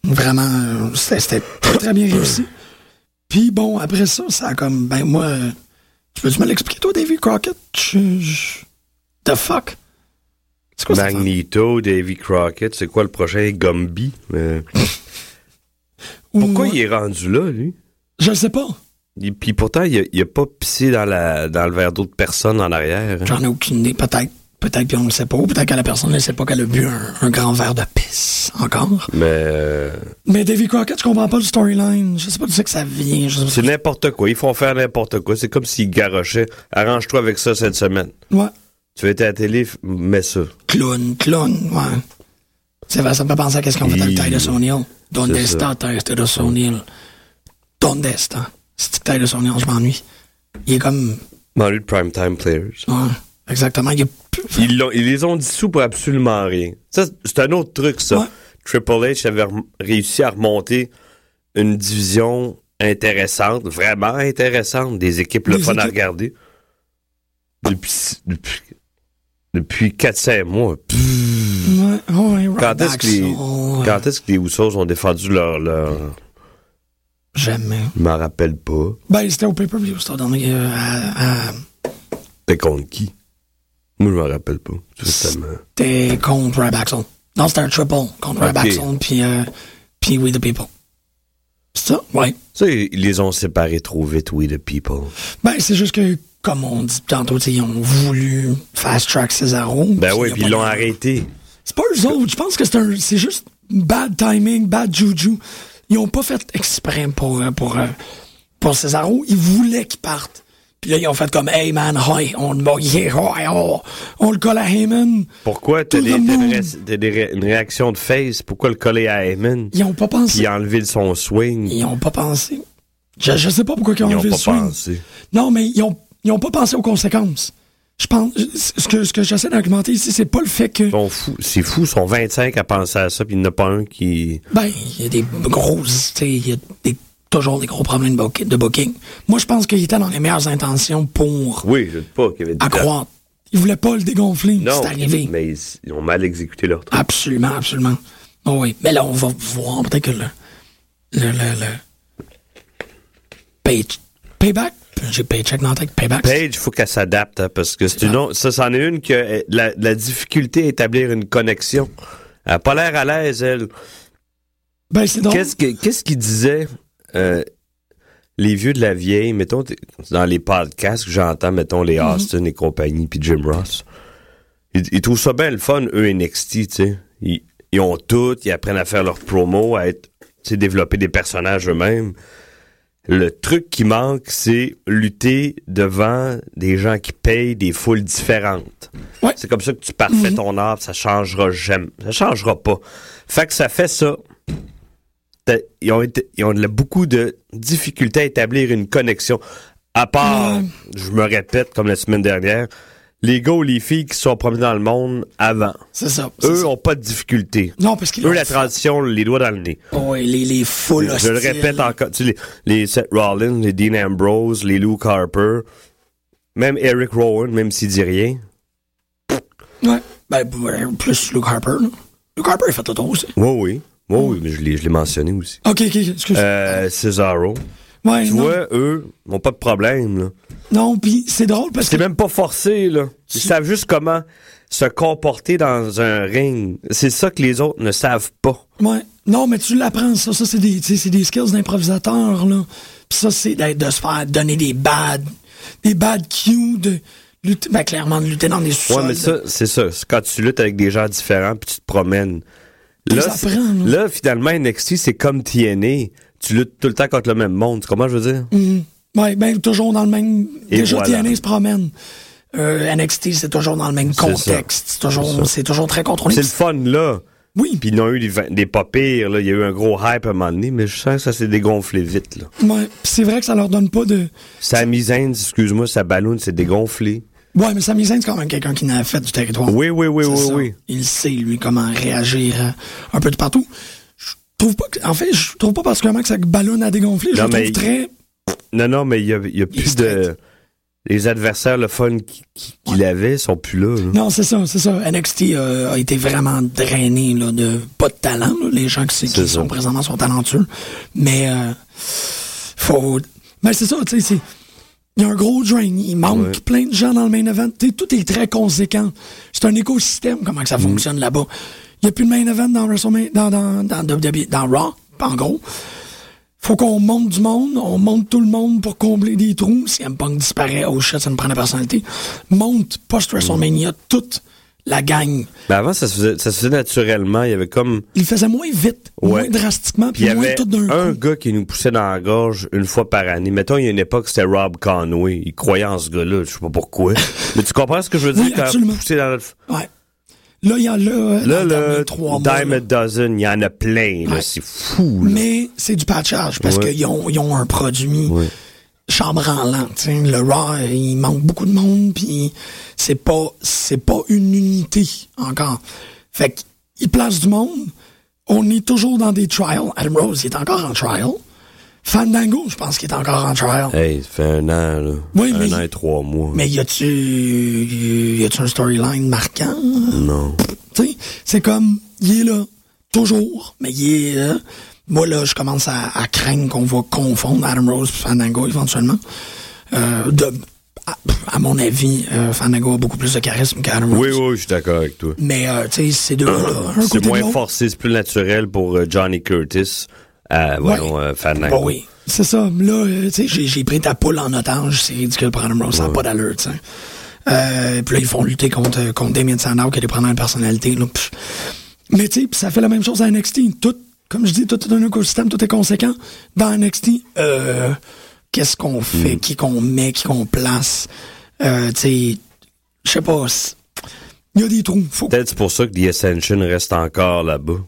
Vraiment, euh, c'était très, très bien réussi. Puis bon, après ça, ça a comme, ben moi, euh, tu peux-tu me l'expliquer, toi, Davy Crockett? Je- je- The fuck? C'est quoi ça? Magneto, Davy Crockett, c'est quoi le prochain? Gumby? Euh, pourquoi il est rendu là, lui? Je le sais pas. Il- Puis pourtant, il a, il a pas pissé dans, la, dans le verre d'eau de personne en arrière. hein? J'en ai aucune idée, peut-être. Peut-être qu'on le sait pas, ou peut-être que la personne ne sait pas qu'elle a bu un, un grand verre de pisse encore. Mais euh, Mais Davy Crockett, je comprends pas le storyline. Je sais pas d'où c'est que ça vient. Je sais c'est n'importe quoi. Ils font faire n'importe quoi. C'est comme s'ils garochaient. Arrange-toi avec ça cette semaine. Ouais. Tu veux être à la télé, mets ça. Clown, clown, ouais. C'est vrai, ça me fait penser à qu'est-ce qu'on fait avec Titus O'Neill. Donde está Titus O'Neill? Donde está? C'est Titus O'Neill, je m'ennuie. Il est comme... Marie de Primetime Players. Ouais, exactement. Il est... Ils, les ont dissous pour absolument rien. Ça, c'est un autre truc, ça. Ouais. Triple H avait réussi à remonter une division intéressante, vraiment intéressante, des équipes le fun à regarder. Depuis, depuis, depuis 4-5 mois. Pff, Ouais, ouais, Rob Quand est-ce que les, ouais. quand est-ce que les Usos ont défendu leur, leur, Jamais. je m'en rappelle pas. Ben, c'était au pay-per-view, c'était dans les, euh, à, à- C'était contre qui? Moi, je m'en rappelle pas. C'était contre Rob Axel. Non, c'était un triple contre Rob Ok. Axel, puis euh, puis We The People. C'est ça? Ouais. Ça, ils les ont séparés trop vite, We the People. Ben, c'est juste que, comme on dit tantôt, ils ont voulu fast-track Cesaro. Ben oui, puis ils l'ont arrêté. C'est pas eux autres. Je pense que c'est un, c'est juste bad timing, bad juju. Ils ont pas fait exprès pour, euh, pour, euh, pour Cesaro. Ils voulaient qu'il parte. Puis là, ils ont fait comme, hey man, hi, on, yeah, oh, on le colle à Heyman. Pourquoi t'as des, des ré- une réaction de face? Pourquoi le coller à Heyman? Ils ont pas pensé. Puis enlever son swing? Ils ont pas pensé. Je, je sais pas pourquoi ils ont Ils ont enlevé pas le swing. pensé. Non, mais ils ont, ils ont pas pensé aux conséquences. Je pense, ce que, ce que j'essaie d'argumenter ici, c'est pas le fait que, Ils. C'est fou, ils sont 25 à penser à ça, puis il n'y en a pas un qui... ben, il y a des grosses, tu sais, il y a des, toujours des gros problèmes de booking. Moi, je pense qu'il était dans les meilleures intentions pour Oui, je ne sais pas qu'il y avait des... accroître. Il voulait pas le dégonfler. Non, C'est arrivé. mais ils, ils ont mal exécuté leur truc. Absolument, absolument. Oh oui. Mais là, on va voir peut-être que le, le, le, le pay, payback, j'ai paycheck dans la tête, payback. Paige, il faut qu'elle s'adapte, hein, parce que c'est une autre- ça, c'en est une que euh, la, la difficulté à établir une connexion. Elle n'a pas l'air à l'aise, elle. ben, c'est drôle. Qu'est-ce que- qu'est-ce qu'ils disaient euh, les vieux de la vieille, mettons, dans les podcasts que j'entends, mettons, les Austin et compagnie, puis Jim Ross. Ils, ils trouvent ça bien le fun, eux, NXT, tu sais. Ils, ils ont tout, ils apprennent à faire leur promo, à être, tu sais, développer des personnages eux-mêmes. Le truc qui manque, c'est lutter devant des gens qui payent des foules différentes. Ouais. C'est comme ça que tu parfais ton art, ça changera jamais. Ça changera pas. Fait que ça fait ça. Ils ont, été- ils ont beaucoup de difficultés à établir une connexion. À part, je me répète comme la semaine dernière, les gars ou les filles qui sont promenés dans le monde avant. C'est ça. Eux ça. ont pas de difficultés. Non, parce qu'ils Eux, la transition, les doigts dans le nez. Oh, oui, les, les foules Je le répète encore. Tu sais, les, les Seth Rollins, les Dean Ambrose, les Luke Harper, même Eric Rowan, même s'il dit rien. Ouais. Ben, ouais, plus Luke Harper, là. Luke Harper, il fait tout aussi. Oui, oui. Oui, oui, mais je l'ai, je l'ai mentionné aussi. Ok, ok, excuse. Euh, Cesaro. ouais, Tu non, vois, eux, n'ont pas de problème, là. Non, puis c'est drôle parce que. C'est même pas forcé, là. Ils savent juste comment se comporter dans un ring. C'est ça que les autres ne savent pas. Ouais. Non, mais tu l'apprends, ça. Ça, c'est des, tu des skills d'improvisateur, là. Puis ça, c'est de se faire donner des bad, des bad cues, de lutter, ben, clairement, de lutter dans des sous Ouais, mais ça, c'est ça. C'est quand tu luttes avec des gens différents puis tu te promènes. Là, apprennent, c'est- là. là, finalement, NXT, c'est comme TNA. Tu luttes tout le temps contre le même monde. Comment je veux dire? Mhm. Ouais, ben, toujours dans le même. Et déjà, voilà. TNA se promène. Euh, NXT, c'est toujours dans le même contexte. C'est toujours, c'est toujours très contrôlé. C'est le fun, là. Oui. Puis ils ont eu des, des pas pires, là. Il y a eu un gros hype à un moment donné, mais je sens que ça s'est dégonflé vite, là. Ouais. C'est vrai que ça leur donne pas de. Sa misaine, excuse-moi, sa ballon s'est dégonflée. Ouais, mais Sami Zayn, c'est quand même quelqu'un qui n'a fait du territoire. Oui, oui, oui, oui, ça. oui. Il sait, lui, comment réagir euh, un peu de partout. Je trouve pas que, en fait, je trouve pas particulièrement que ça ballonne à dégonfler. Je Non, le mais- trouve très. Non, non, mais il y a, y plus de... Les adversaires, le fun qui- qui- qu'il avait, sont plus là, là. Non, c'est ça, c'est ça. NXT euh, a été vraiment drainé là, de pas de talent. là. Les gens qui, sont présentement sont talentueux. Mais euh, faut. Mais c'est ça, tu sais. Il y a un gros drain. Il manque Ouais. plein de gens dans le main event. Tout est très conséquent. C'est un écosystème, comment que ça Mm. fonctionne là-bas. Il n'y a plus de main event dans WrestleMania, dans, dans, dans, WWE, dans Raw, en gros. Faut qu'on monte du monde, on monte tout le monde pour combler des trous. Si Punk disparaît, oh shit, ça nous prend la personnalité. Monte post-WrestleMania, tout la gang. Mais avant, ça se, faisait, ça se faisait naturellement. Il y avait comme. Il faisait moins vite, Ouais. moins drastiquement, Puis il y moins avait tout d'un un coup. gars qui nous poussait dans la gorge une fois par année. Mettons, il y a une époque, c'était Rob Conway. Il croyait en ce gars-là. Je sais pas pourquoi. <laughs> Mais tu comprends ce que je veux dire Oui, quand absolument. pousser dans le... Ouais. Là, il y en a là, Là, trois Dime a Dozen, il y en a plein. Ouais. C'est fou. Là. Mais c'est du patchage parce Ouais. qu'ils ont, ils ont un produit Ouais. chambranlant. Le Raw, il manque beaucoup de monde, puis c'est pas c'est pas une unité encore. Fait qu'ils placent du monde. On est toujours dans des trials. Adam Rose, il est encore en trial. Fandango, je pense qu'il est encore en trial. Hey, ça fait un an, là. Oui, un mais- an et trois mois. Mais y a-tu y a-tu un storyline marquant? Non. Tu sais, c'est comme, il est là, toujours, mais il est là. Moi, là, je commence à, à craindre qu'on va confondre Adam Rose et Fandango éventuellement. Euh, de, à, à mon avis, euh, Fandango a beaucoup plus de charisme qu'Adam Rose. Oui, oui, je suis d'accord avec toi. Mais, euh, tu sais, c'est deux là un <clears throat> C'est moins forcé, c'est plus naturel pour euh, Johnny Curtis. Euh, voyons, Ouais. euh, Fandango. Bon, oui. C'est ça. Là, euh, tu sais, j'ai, pris ta poule en otage. C'est ridicule Adam Rose. Ça n'a pas d'allure, tu sais. Euh, puis là, ils font lutter contre, contre Damien Sandow, qui a des problèmes de personnalité. Là. Mais tu sais, ça fait la même chose à NXT. Tout, comme je dis, tout est un écosystème, tout est conséquent. Dans NXT, euh, qu'est-ce qu'on fait, qui qu'on met, qui qu'on place? Euh, tu sais, je sais pas. Il y a des trous. Peut-être c'est pour ça que The Ascension reste encore là-bas.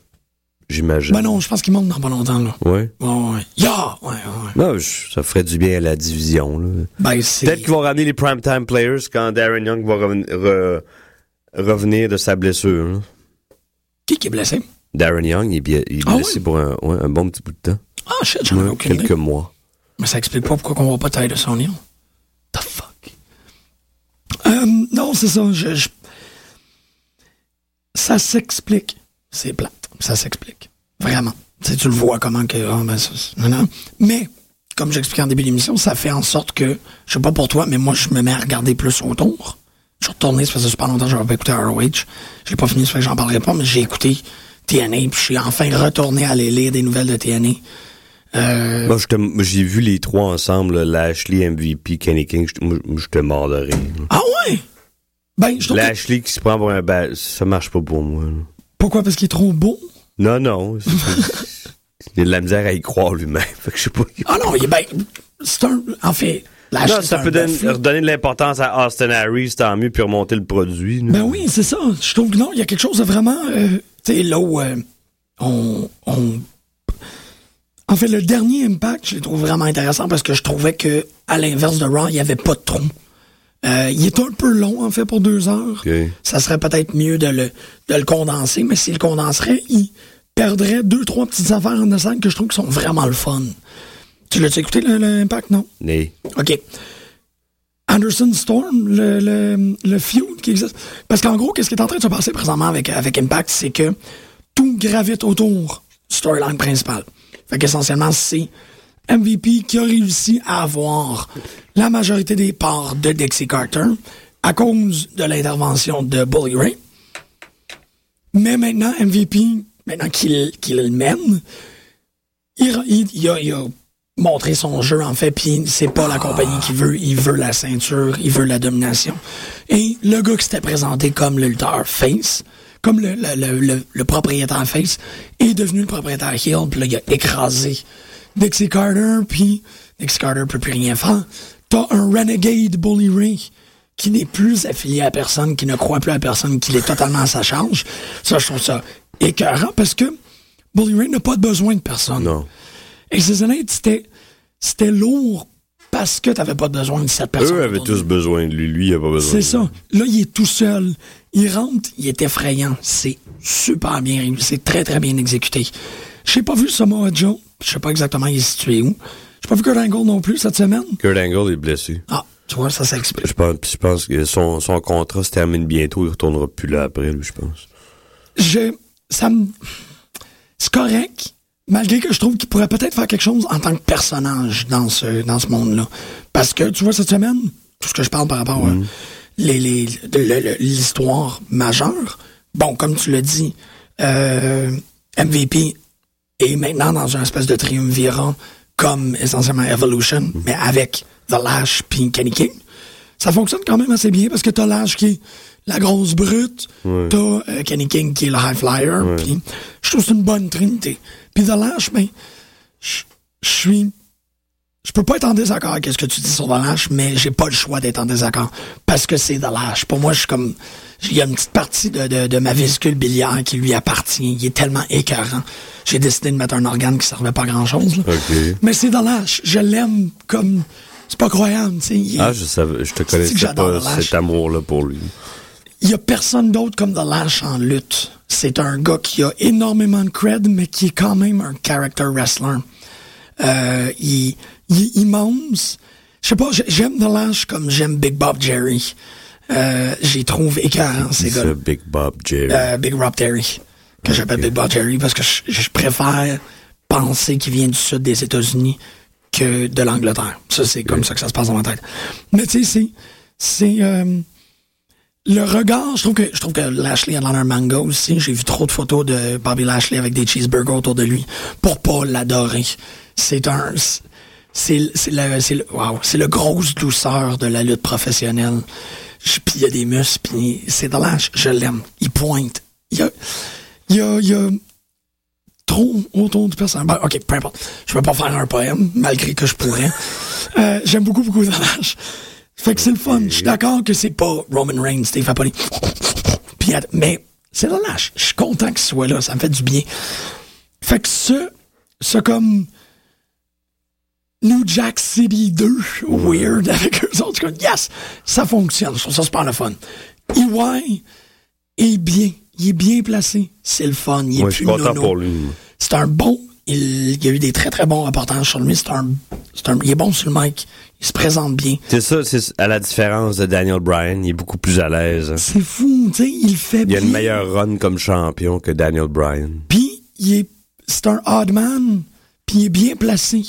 J'imagine. Ben non, je pense qu'ils montent dans pas longtemps, là. Ouais. Ouais, ouais. Yeah! Ouais, ouais. Non, je- ça ferait du bien à la division, là. Ben, c'est... Peut-être qu'ils vont ramener les primetime players quand Darren Young va reven- re- revenir de sa blessure. là. Qui qui est blessé? Darren Young, il est, bia- il est Ah blessé pour un, ouais, un bon petit bout de temps. Ah, shit, j'en ai aucune quelques idée. mois. Mais ça explique pas pourquoi on voit pas Tyler Sonia. The fuck? Euh, non, c'est ça. Je, je- Ça s'explique. C'est plate. Ça s'explique. Vraiment. Tu sais, tu le vois comment que. ah, ben, ça, non, non. Mais, comme j'expliquais en début d'émission, ça fait en sorte que, je sais pas pour toi, mais moi, je me mets à regarder plus autour. Je suis retourné, ça faisait super longtemps que j'avais pas écouté ROH. J'ai pas fini, ça fait que j'en parlerai pas, mais j'ai écouté TNA, puis je suis enfin retourné à aller lire des nouvelles de TNA. Euh, Moi, te- j'ai vu les trois ensemble, Lashley, MVP, Kenny King. Je- j'étais mort de rire. Ah ouais? Ben, je trouve que- Lashley qui se prend pour un bal, ça marche pas pour moi. là. Pourquoi? Parce qu'il est trop beau? Non, non. <laughs> Il a de la misère à y croire lui-même. Fait que je sais pas. Ah non, il est ben, c'est un, en fait, la Non, ça peut donner, redonner de l'importance à Austin Harris, tant mieux, puis remonter le produit. là. Ben oui, c'est ça. Je trouve que non, il y a quelque chose de vraiment, euh, tu sais, là où euh, on, on, en fait, le dernier Impact, je le trouve vraiment intéressant parce que je trouvais que, à l'inverse de Raw, il n'y avait pas de trou. Euh, il est un peu long, en fait, pour deux heures. Ça serait peut-être mieux de le, de le condenser, mais s'il le condenserait, il perdrait deux, trois petites affaires en descente que je trouve qui sont vraiment le fun. Tu l'as écouté, l'Impact, non? Né. OK. Anderson Storm, le, le, le feud qui existe. Parce qu'en gros, qu'est-ce qui est en train de se passer présentement avec, avec Impact, c'est que tout gravite autour du storyline principal. Fait qu'essentiellement, c'est MVP qui a réussi à avoir la majorité des parts de Dixie Carter à cause de l'intervention de Bully Ray. Mais maintenant, MVP, maintenant qu'il le mène, il, il- il a, il a montré son jeu, en fait, puis c'est pas la compagnie qui veut, il veut la ceinture, il veut la domination. Et le gars qui s'était présenté comme le lutteur face, comme le, le, le, le- le propriétaire face, est devenu le propriétaire heel, puis là, il a écrasé Dixie Carter, puis Dixie Carter peut plus rien faire. T'as un renegade Bully Ray qui n'est plus affilié à personne, qui ne croit plus à personne, qu'il est totalement à sa charge. Ça, je trouve ça écœurant parce que Bully Ray n'a pas besoin de personne. Non. Et c'est honnête, c'était, c'était lourd parce que t'avais pas besoin de cette personne. Eux avaient tous besoin de lui. Lui, il a pas besoin C'est ça. Là, il est tout seul. Il rentre, il est effrayant. C'est super bien réussi. C'est très, très bien exécuté. J'ai pas vu Samoa Joe. Je sais pas exactement il est situé où. J'ai pas vu Kurt Angle non plus cette semaine. Kurt Angle est blessé. Ah, tu vois, ça s'explique. Je pense, je pense que son, son contrat se termine bientôt. Il retournera plus là après, lui, je pense. je, ça me, c'est correct, malgré que je trouve qu'il pourrait peut-être faire quelque chose en tant que personnage dans ce, dans ce monde-là. Parce que, tu vois, cette semaine, tout ce que je parle par rapport à le- l'histoire majeure, bon, comme tu l'as dit, euh, MVP est maintenant dans une espèce de triumvirat comme essentiellement Evolution, mais avec The Lash puis Kenny King. Ça fonctionne quand même assez bien parce que t'as Lash qui est la grosse brute, t'as euh, Kenny King qui est le high flyer, puis je trouve que c'est une bonne trinité. Puis The Lash, ben, je suis... Je peux pas être en désaccord avec ce que tu dis sur The Lash, mais j'ai pas le choix d'être en désaccord. Parce que c'est The Lash. Pour moi, je suis comme... Il y a une petite partie de, de, de ma vésicule biliaire qui lui appartient. Il est tellement écœurant. J'ai décidé de mettre un organe qui servait pas à grand-chose. là. OK. Mais c'est The Lash. Je l'aime comme... C'est pas croyable, tu sais. Il est- Ah, je savais, je te connaissais j'adore pas cet amour-là pour lui. Il y a personne d'autre comme The Lash en lutte. C'est un gars qui a énormément de cred, mais qui est quand même un character wrestler. Euh, il, il est immense. Je sais pas, j'ai- j'aime The Lash comme j'aime Big Bob Jerry. Euh, J'y trouve écœurant, ces C'est gars Big Bob Jerry. euh, Big Rob Terry, que j'appelle Big Bob Jerry, parce que je, je préfère penser qu'il vient du sud des États-Unis que de l'Angleterre. Ça, c'est comme ça que ça se passe dans ma tête. Mais tu sais, c'est... c'est euh, le regard, je trouve que je trouve que Lashley a l'air d'un manga aussi. J'ai vu trop de photos de Bobby Lashley avec des cheeseburgers autour de lui pour pas l'adorer. C'est un c'est le c'est le wow, c'est le grosse douceur de la lutte professionnelle. Puis il y a des muscles, puis c'est de l'âge, je l'aime. Il pointe. Il y a y a, y a trop autour du personnage. Ben, ok, peu importe. Je vais pas faire un poème, malgré que je pourrais. Euh, J'aime beaucoup, beaucoup de l'âge. Fait que c'est le fun. Je suis d'accord que c'est pas Roman Reigns, Steve att- mais c'est la lâche. Je suis content qu'il soit là. Ça me fait du bien. Fait que ce, ce comme New Jack City 2, weird, <laughs> avec eux autres, yes, ça fonctionne. Je trouve ça super le fun. EY est bien. Il est bien placé. C'est le fun. Il est suis plus content nono. pour lui. C'est un bon. Il, il y a eu des très très bons reportages sur lui. C'est un, un. Il est bon sur le mic. Il se présente bien. C'est ça, c'est à la différence de Daniel Bryan, il est beaucoup plus à l'aise. hein. C'est fou, tu sais. Il fait Il bien. a une meilleure run comme champion que Daniel Bryan. Puis il est. C'est un odd man. Puis il est bien placé.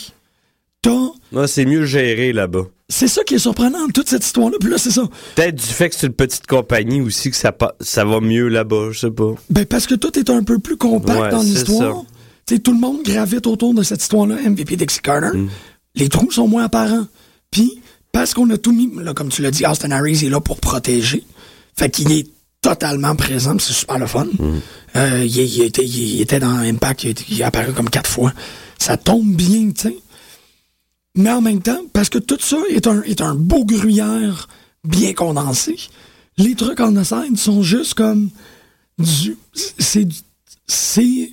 T'as. Non, c'est mieux géré là-bas. C'est ça qui est surprenant toute cette histoire-là. Puis là, c'est ça. Peut-être du fait que c'est une petite compagnie aussi que ça, pa- ça va mieux là-bas, je sais pas. Ben parce que tout est un peu plus compact Ouais, dans l'histoire. tout le monde gravite autour de cette histoire-là. MVP Dixie Carter. Mm. Les trous sont moins apparents. Puis parce qu'on a tout mis, là, comme tu l'as dit, Austin Harris est là pour protéger. Fait qu'il est totalement présent, c'est super le fun. Mm. Euh, il, il était, il était dans Impact, il, il est apparu comme quatre fois. Ça tombe bien, tu sais. Mais en même temps, parce que tout ça est un, est un beau gruyère bien condensé, les trucs en scène sont juste comme du. C'est. du- C'est.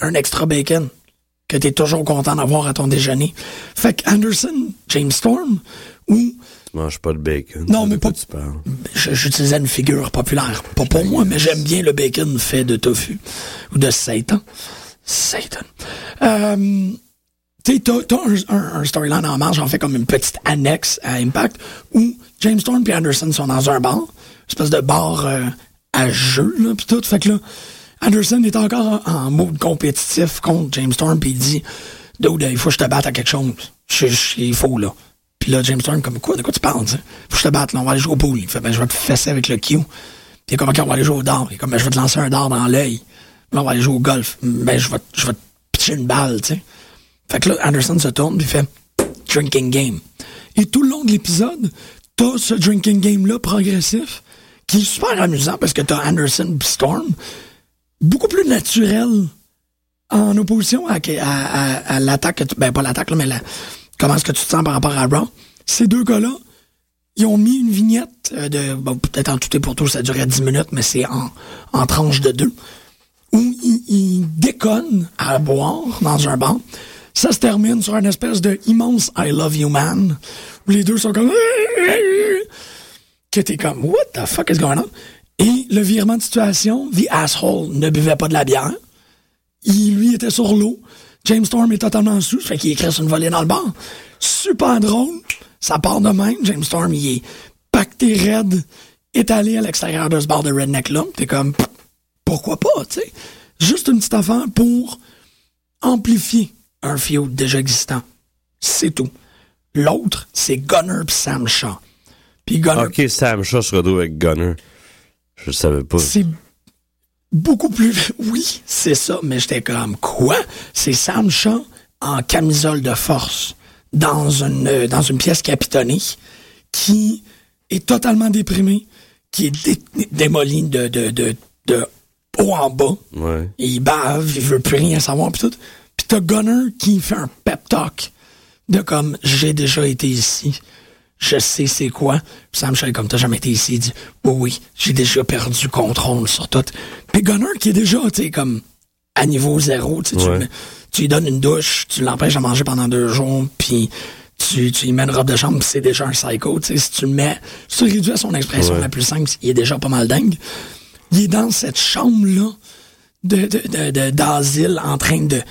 Un extra bacon que t'es toujours content d'avoir à ton déjeuner. Fait que Anderson, James Storm, ou Tu manges pas de bacon. Non, mais pas- tu j'utilisais une figure populaire. Pas pour moi, mais j'aime bien le bacon fait de tofu. Ou de Satan. Satan. Euh, tu sais, t'as, un, un- un storyline en marge, en fait, comme une petite annexe à Impact, où James Storm et Anderson sont dans un bar, une espèce de bar euh, à jeu, là, pis tout. Fait que là, Anderson est encore en, mode compétitif contre James Storm, puis il dit, Dude, il faut que je te batte à quelque chose. Il faut, là. Puis là, James Storm, comme quoi, de quoi tu parles, tu sais? Faut que je te batte, là, on va aller jouer au pool. Il fait, ben, je vais te fesser avec le Q. Puis il comme, OK, on va aller jouer au dard. Il comme, ben, je vais te lancer un dard dans l'œil. Là, on va aller jouer au golf. Ben, je vais, je vais te pitcher une balle, tu sais. Fait que là, Anderson se tourne, puis fait, drinking game. Et tout le long de l'épisode, t'as ce drinking game-là progressif, qui est super amusant parce que t'as Anderson pis Storm, beaucoup plus naturel en opposition à, à, l'attaque, ben pas l'attaque, mais comment est-ce que tu te sens par rapport à Raw. Ces deux gars-là, ils ont mis une vignette euh, de, bon, peut-être en tout et pour tout, ça durait 10 minutes, mais c'est en, en tranche de deux, où ils, ils déconnent à boire dans un bar. Ça se termine sur une espèce de immense I love you man, où les deux sont comme, que t'es comme, what the fuck is going on? Et le virement de situation, the asshole ne buvait pas de la bière. Il, lui, était sur l'eau. James Storm est totalement sous, fait qu'il écrit une volée dans le bar. Super drôle. Ça part de même. James Storm, il est pacté raide, étalé à l'extérieur de ce bar de redneck-là. T'es comme, pourquoi pas, tu sais? Juste une petite affaire pour amplifier un feud déjà existant. C'est tout. L'autre, c'est Gunner pis Sam Shaw. Puis Gunner, Ok, Sam Shaw se retrouve avec Gunner. Je savais pas. c'est beaucoup plus. <laughs> Oui, c'est ça, mais j'étais comme quoi? C'est Sam Shaw en camisole de force dans une euh, dans une pièce capitonnée qui est totalement déprimé, qui est dé- démoli de, de, de, de haut en bas. Ouais. Il bave, il veut plus rien savoir, pis tout. Pis t'as Gunner qui fait un pep talk de comme, j'ai déjà été ici. Je sais c'est quoi. Pis Sam Shea, comme t'as jamais été ici, il dit, oui, oui, j'ai déjà perdu contrôle sur tout. Puis Gunner qui est déjà, tu sais, comme, à niveau zéro, tu lui donnes une douche, tu l'empêches de manger pendant deux jours, puis tu, tu lui mets une robe de chambre, pis c'est déjà un psycho. Tu sais, si tu le mets, si tu réduis à son expression Ouais. la plus simple, il est déjà pas mal dingue. Il est dans cette chambre-là de, de, de, de- d'asile en train de,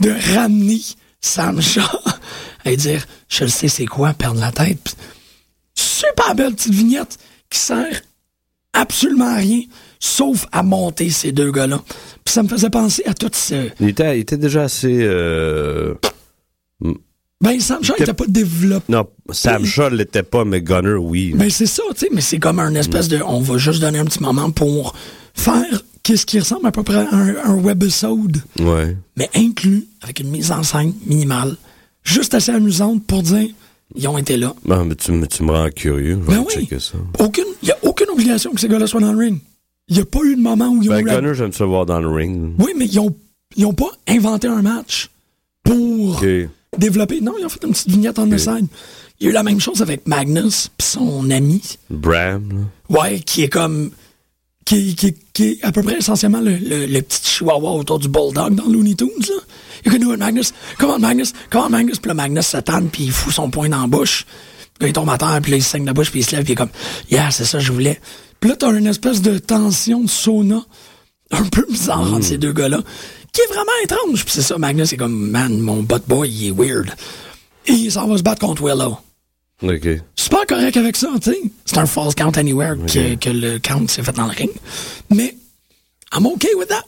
de ramener Sam Shaw à dire Je le sais, c'est quoi perdre la tête. Puis, super belle petite vignette qui sert absolument à rien sauf à monter ces deux gars-là. Puis ça me faisait penser à tout ce. Il était, il était déjà assez. euh, Ben, Sam Shaw n'était pas développé. Non, Sam Shaw l'était pas, mais Gunner, oui. Ben, c'est ça, tu sais, mais c'est comme un espèce de. On va juste donner un petit moment pour faire qu'est-ce qui ressemble à peu près à un, un webisode, Ouais. mais inclus avec une mise en scène minimale, juste assez amusante pour dire ils ont été là. Bon, mais tu, me- tu me rends curieux. Je Ben oui. checker ça. Aucune, il n'y a aucune obligation que ces gars-là soient dans le ring. Il n'y a pas eu de moment où ils ont Ben, la- Gunner, j'aime le voir dans le ring. Oui, mais ils ont, ils ont pas inventé un match pour développer. Non, ils ont fait une petite vignette en scène. Il y a eu la même chose avec Magnus puis son ami. Bram, là. Ouais, qui est comme. Qui, qui, qui est à peu près essentiellement le, le, le petit chihuahua autour du bulldog dans Looney Tunes, là. You can do it, Magnus. Come on, Magnus. Come on, Magnus. Puis là, Magnus tanne, puis il fout son poing dans la bouche. Puis là, il tombe à terre, puis là, il se saigne la bouche, puis il se lève, puis il est comme, yeah, c'est ça, je voulais. Puis là, t'as une espèce de tension de sauna un peu bizarre entre ces deux gars-là, qui est vraiment étrange. Puis c'est ça, Magnus est comme, man, mon butt boy, il est weird. Et il s'en va se battre contre Willow OK. super correct avec ça, tu sais. C'est un false count anywhere que, que le count s'est fait dans le ring. Mais I'm okay with that.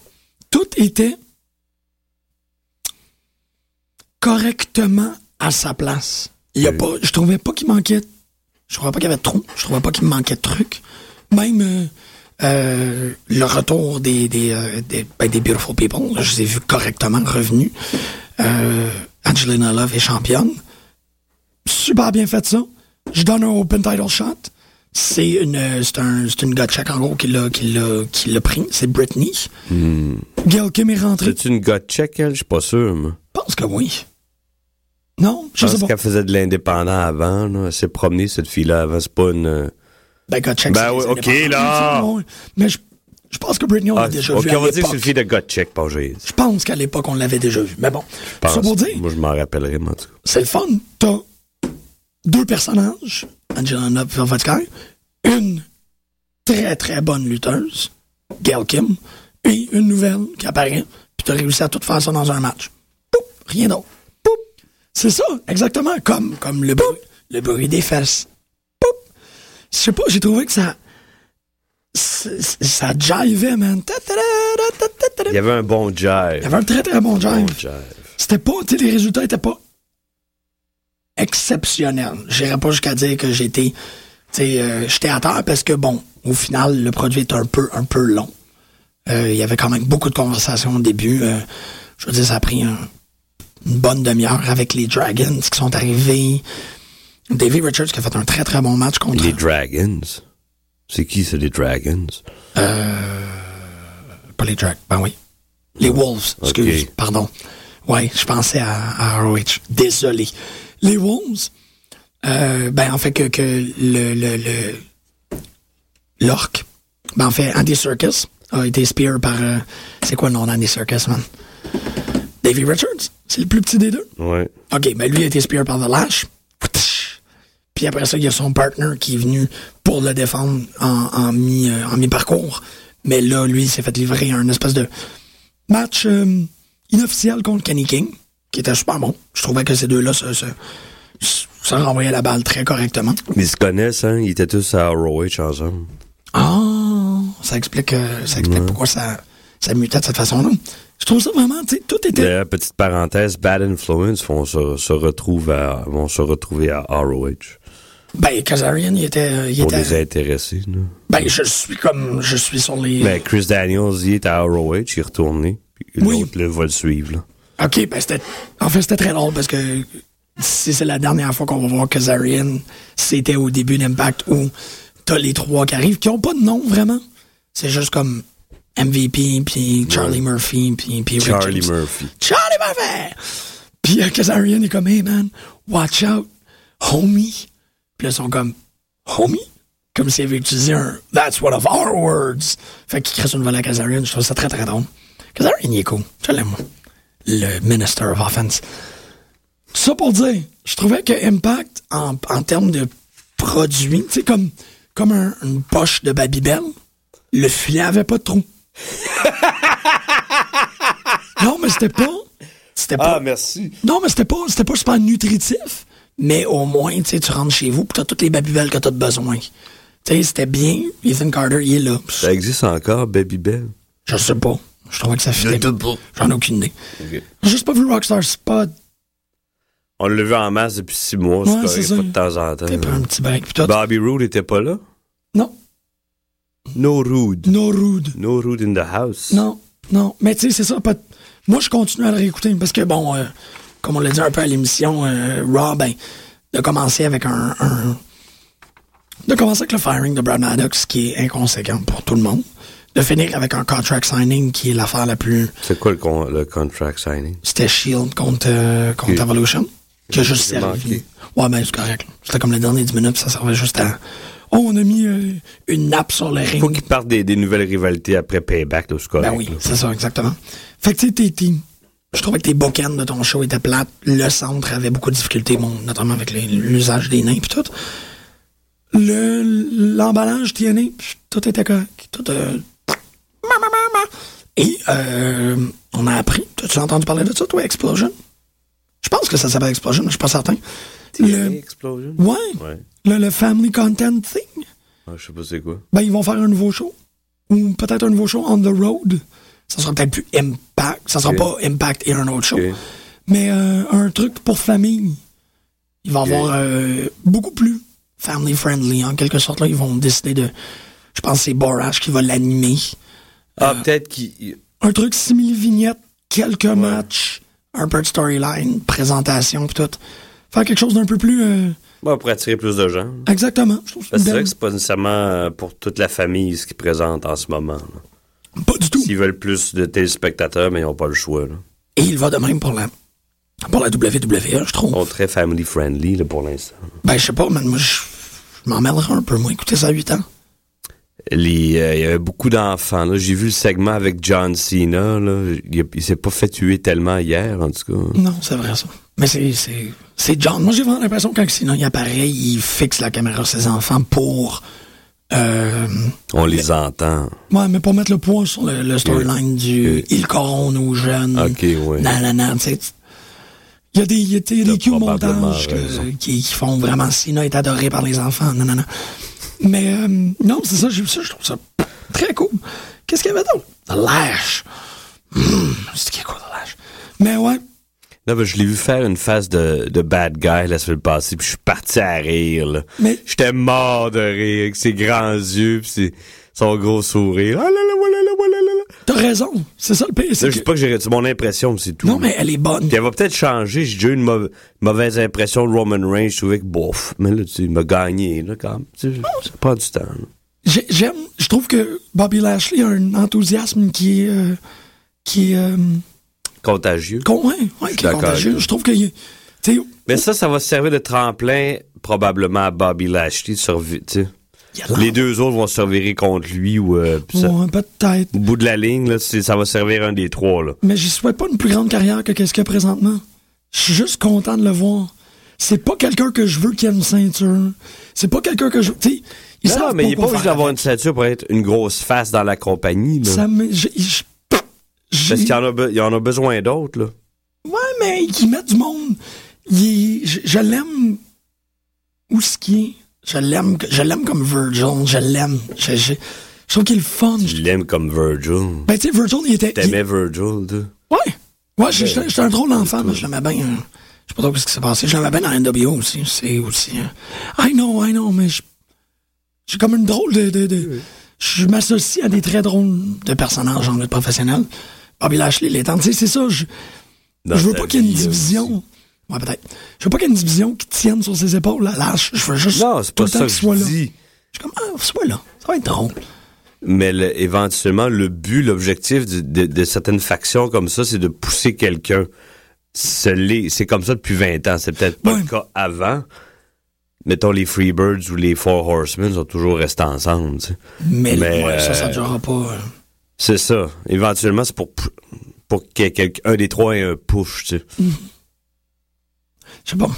Tout était correctement à sa place. Il y a Oui. pas, je trouvais pas qu'il manquait, je trouvais pas qu'il y avait trop, je trouvais pas qu'il me manquait de trucs. Même euh, euh, le retour des des, euh, des, ben, des Beautiful People, là, je les ai vus correctement revenus. Angelina Love est championne super bien fait ça. Je donne un open title shot. C'est une, euh, c'est un, une gotcha en gros qui l'a, qui l'a, qui l'a pris. C'est Britney. Gail Kim est rentrée. C'est une gut check, elle? Je suis pas sûr, moi. Je pense que oui. Non, Je je sais pense pas. qu'elle faisait de l'indépendant avant, là. Elle s'est promenée, cette fille-là, avant. C'est pas une... euh, Ben, gotcha. Ben oui, ok, là. Mais je, je pense que Britney, on l'a Ah, déjà OK, vu on va dire que c'est une fille de gut check, pas. Je pense qu'à l'époque, on l'avait déjà vu. Mais bon, pense. ça pour dire, Moi, je m'en rappellerai, moi, en tout cas. c'est le fun. T'as deux personnages, Angelina et Velvet Sky, une très très bonne lutteuse, Gail Kim, et une nouvelle qui apparaît, puis t'as réussi à tout faire ça dans un match. Poup, rien d'autre. C'est ça, exactement, comme, comme le, bruit, le bruit des fesses. Poup. Je sais pas, j'ai trouvé que ça... Ça jivait, man. Il y avait un bon jive. Il y avait un très très bon jive. Bon jive. C'était pas, tu sais, les résultats étaient pas exceptionnels. J'irais pas jusqu'à dire que j'étais, euh, j'étais à terre parce que bon, au final, le produit est un peu, un peu long. Euh, Il y avait quand même beaucoup de conversations au début. Euh, je veux dire, ça a pris un- une bonne demi-heure avec les Dragons qui sont arrivés. Davey Richards qui a fait un très très bon match contre. Les Dragons? C'est qui, c'est les Dragons? Pas les Dragons, ben oui. Les Wolves, excuse, pardon. Ouais, je pensais à, à ROH. Désolé. Les Wolves, euh, ben en fait que, que le le le l'orque, ben en fait Andy Serkis a été spear par euh, c'est quoi le nom d'Andy Serkis, man? Davey Richards, c'est le plus petit des deux. Ouais. OK, ben lui a été spear par The Lash. Puis après ça, il y a son partner qui est venu pour le défendre en, en mi, euh, en mi-parcours. Mais là, lui, il s'est fait livrer un espèce de match inofficiel contre Kenny King, qui était super bon. Je trouvais que ces deux-là se, se, se renvoyaient la balle très correctement. Ils se connaissent, hein? Ils étaient tous à ROH ensemble. Ah, ça explique, euh, ça explique pourquoi ça, ça mutait de cette façon-là. Je trouve ça vraiment, tu sais, tout était... Petite parenthèse, Bad Influence vont se, à, vont se retrouver à ROH. Ben, Kazarian, il était... euh, il était les intéresser, là. ben, je suis comme... Je suis sur les... Mais Chris Daniels, il est à ROH, il est retourné. Puis Oui. L'autre, va le suivre, là. OK, ben c'était. En fait, c'était très drôle parce que si c'est la dernière fois qu'on va voir Kazarian, c'était au début d'Impact où t'as les trois qui arrivent, qui ont pas de nom, vraiment. C'est juste comme MVP, puis Charlie Murphy, puis Charlie James. Murphy. Charlie Murphy! Puis euh, Kazarian est comme, hey man, watch out, homie. Puis là, ils sont comme, homie? Comme s'il avait utilisé un That's one of our words. Fait qu'il crée une nouvelle à Kazarian. Je trouve ça très très drôle. Kazarian, il est cool. Je l'aime, moi. Le Minister of Offense. Tout ça pour dire, je trouvais que Impact, en, en termes de produit, tu sais, comme, comme un- une poche de Babybel, le filet avait pas de trou. <laughs> non, mais c'était pas. C'était pas. Ah, merci. Non, mais c'était pas, c'était pas super nutritif. Mais au moins, tu sais, tu rentres chez vous, pis t'as toutes les babybelles que t'as de besoin. Tu sais, c'était bien. Ethan Carter, il est là. Ça existe encore, Baby Bell? Je sais pas. Je trouvais que ça fitait. pas. J'en ai aucune idée. J'ai juste pas vu Rockstar Spot. On l'a vu en masse depuis six mois, Ouais, c'est pas de temps en temps. T'as pris un petit toi, Bobby Roode était pas là? non. No Rude. No rude. No Rude in the house. Non, non. Mais tu sais, c'est ça. pas- Moi, je continue à le réécouter parce que, bon, euh, comme on l'a dit un peu à l'émission, euh, Raw, ben, de commencer avec un, un- De commencer avec le firing de Brad Maddox, qui est inconséquent pour tout le monde. De finir avec un contract signing qui est l'affaire la plus. C'est quoi le, con- le contract signing? C'était Shield contre, euh, contre. Evolution. Qui a juste servi. Ouais, ben, c'est correct. C'était comme les derniers 10 minutes, ça servait juste à. Oh, on a mis euh, une nappe sur le ring. Faut qu'ils partent des, des nouvelles rivalités après Payback, là, c'est correct. Ben oui, c'est ça, exactement. Fait que tu sais, je trouvais que tes bookends de ton show étaient plates. Le centre avait beaucoup de difficultés, bon, notamment avec l'usage des nains et tout. Le, l'emballage TNA, pff, tout était correct. Tout, euh. Et euh, on a appris, as-tu entendu parler de ça, toi, Explosion? Je pense que ça s'appelle Explosion, je suis pas certain. Le, Explosion? ouais, Ouais. le, le Family Content Thing. Ah, je sais pas c'est quoi. Ben, ils vont faire un nouveau show. Ou peut-être un nouveau show on the road. Ça sera peut-être plus Impact. Ça sera pas Impact et un autre show. Mais euh, un truc pour famille. Il va Ok. avoir euh, beaucoup plus family friendly. En quelque sorte, là, ils vont décider de. Je pense que c'est Borash qui va l'animer. Ah, Euh, peut-être qu'il. Un truc simili-vignette, quelques matchs, un peu de storyline, présentation, pis tout. Faire quelque chose d'un peu plus. euh, Bon, pour attirer plus de gens. exactement. Je trouve que Parce que c'est vrai que c'est pas nécessairement euh, pour toute la famille ce qu'ils présentent en ce moment. là. Pas du tout. S'ils veulent plus de téléspectateurs, mais ils n'ont pas le choix. Là. Et il va de même pour la, pour la WWE, je trouve. Ils sont très family friendly là, pour l'instant. Ben, je sais pas, man, moi, je, je m'en mêlerai un peu, moi, écoutez ça à 8 ans. Les, euh, il y avait beaucoup d'enfants. là. J'ai vu le segment avec John Cena. Là. Il, il s'est pas fait tuer tellement hier, en tout cas. Non, c'est vrai, ça. Mais c'est, John. Moi, j'ai vraiment l'impression que quand sinon il apparaît, il fixe la caméra sur ses enfants pour, euh, On les entend. ouais, mais pour mettre le poids sur le, le storyline du, Ok. il coron aux jeunes. Ok, ouais. Non, non, non, tu sais. Il y a des, il y a des, des montages que- qui, qui font vraiment Sina est adoré par les enfants. Non, non, non. Mais, euh, non, c'est ça, j'ai vu ça, je trouve ça très cool. Qu'est-ce qu'il y avait d'autre? The Lash. Hum, c'est qui quoi, The Lash? Mais ouais, Non, ben, je l'ai vu faire une phase de, de bad guy la semaine passée, puis je suis parti à rire. Là. Mais- J'étais mort de rire avec ses grands yeux, puis ses- son gros sourire. Ah là là, voilà là, voilà là, là. T'as raison. C'est ça le pire. Là, c'est je dis pas que j'ai c'est mon impression, c'est tout. Non, mais elle est bonne. Puis elle va peut-être changer. J'ai déjà eu une mauva- mauvaise impression de Roman Reigns. Je trouvais que bof. Mais là, tu sais, il m'a gagné, là, quand même. Tu sais, ça prend du temps. J'aime, je trouve que Bobby Lashley a un enthousiasme qui est, euh, qui est, euh, Contagieux. con- ouais, ouais, qui est contagieux. Je trouve que, Mais ça, ça va servir de tremplin probablement à Bobby Lashley. de survi- a Les deux autres vont se revirer contre lui ou euh, ça- Ouais, peut-être. au bout de la ligne, là, ça va servir un des trois. Là. Mais j'y souhaite pas une plus grande carrière que qu'est-ce qu'il y a présentement. Je suis juste content de le voir. C'est pas quelqu'un que je veux qui ait une ceinture. C'est pas quelqu'un que je, ils Non, mais il n'est pas obligé d'avoir une ceinture pour être une grosse face dans la compagnie. Là. Ça me, Parce qu'il y en a, be- il y en a besoin d'autres. là. Ouais, mais qui met du monde. Il je je l'aime où ce qui est. Je l'aime, je l'aime comme Virgil. Je l'aime. Je, je, je trouve qu'il est fun. Je l'aime comme Virgil. Ben, tu sais, Virgil, il était. il- T'aimais Virgil, toi? Ouais. Ouais, j'étais un drôle d'enfant, mais je l'aimais bien. je sais pas trop ce qui s'est passé. Je l'aimais bien dans NWO aussi. C'est aussi. euh, I know, I know, mais je. J'ai comme une drôle de. de, de je m'associe à des très drôles de personnages en lutte professionnelle. Bobby Lashley, les temps. Tu sais, c'est ça. Je, je veux pas qu'il y ait une division. Ouais, peut-être. Je veux pas qu'il y ait une division qui tienne sur ses épaules, lâche. Je veux juste Non, c'est pas ça qu'il que soit je là. dis. Je suis comme, ah, soit là, ça va être drôle. Mais le- éventuellement, le but, l'objectif de, certaines factions comme ça, c'est de pousser quelqu'un. C'est comme ça depuis 20 ans. C'est peut-être pas Ouais. le cas avant. Mettons, les Freebirds ou les Four Horsemen sont toujours restés ensemble. tu sais. Mais, Mais, ouais, ça, ça euh, durera pas. euh. C'est ça. Éventuellement, c'est pour, pou- pour quelqu'un des trois ait un push. Tu sais. Je sais pas.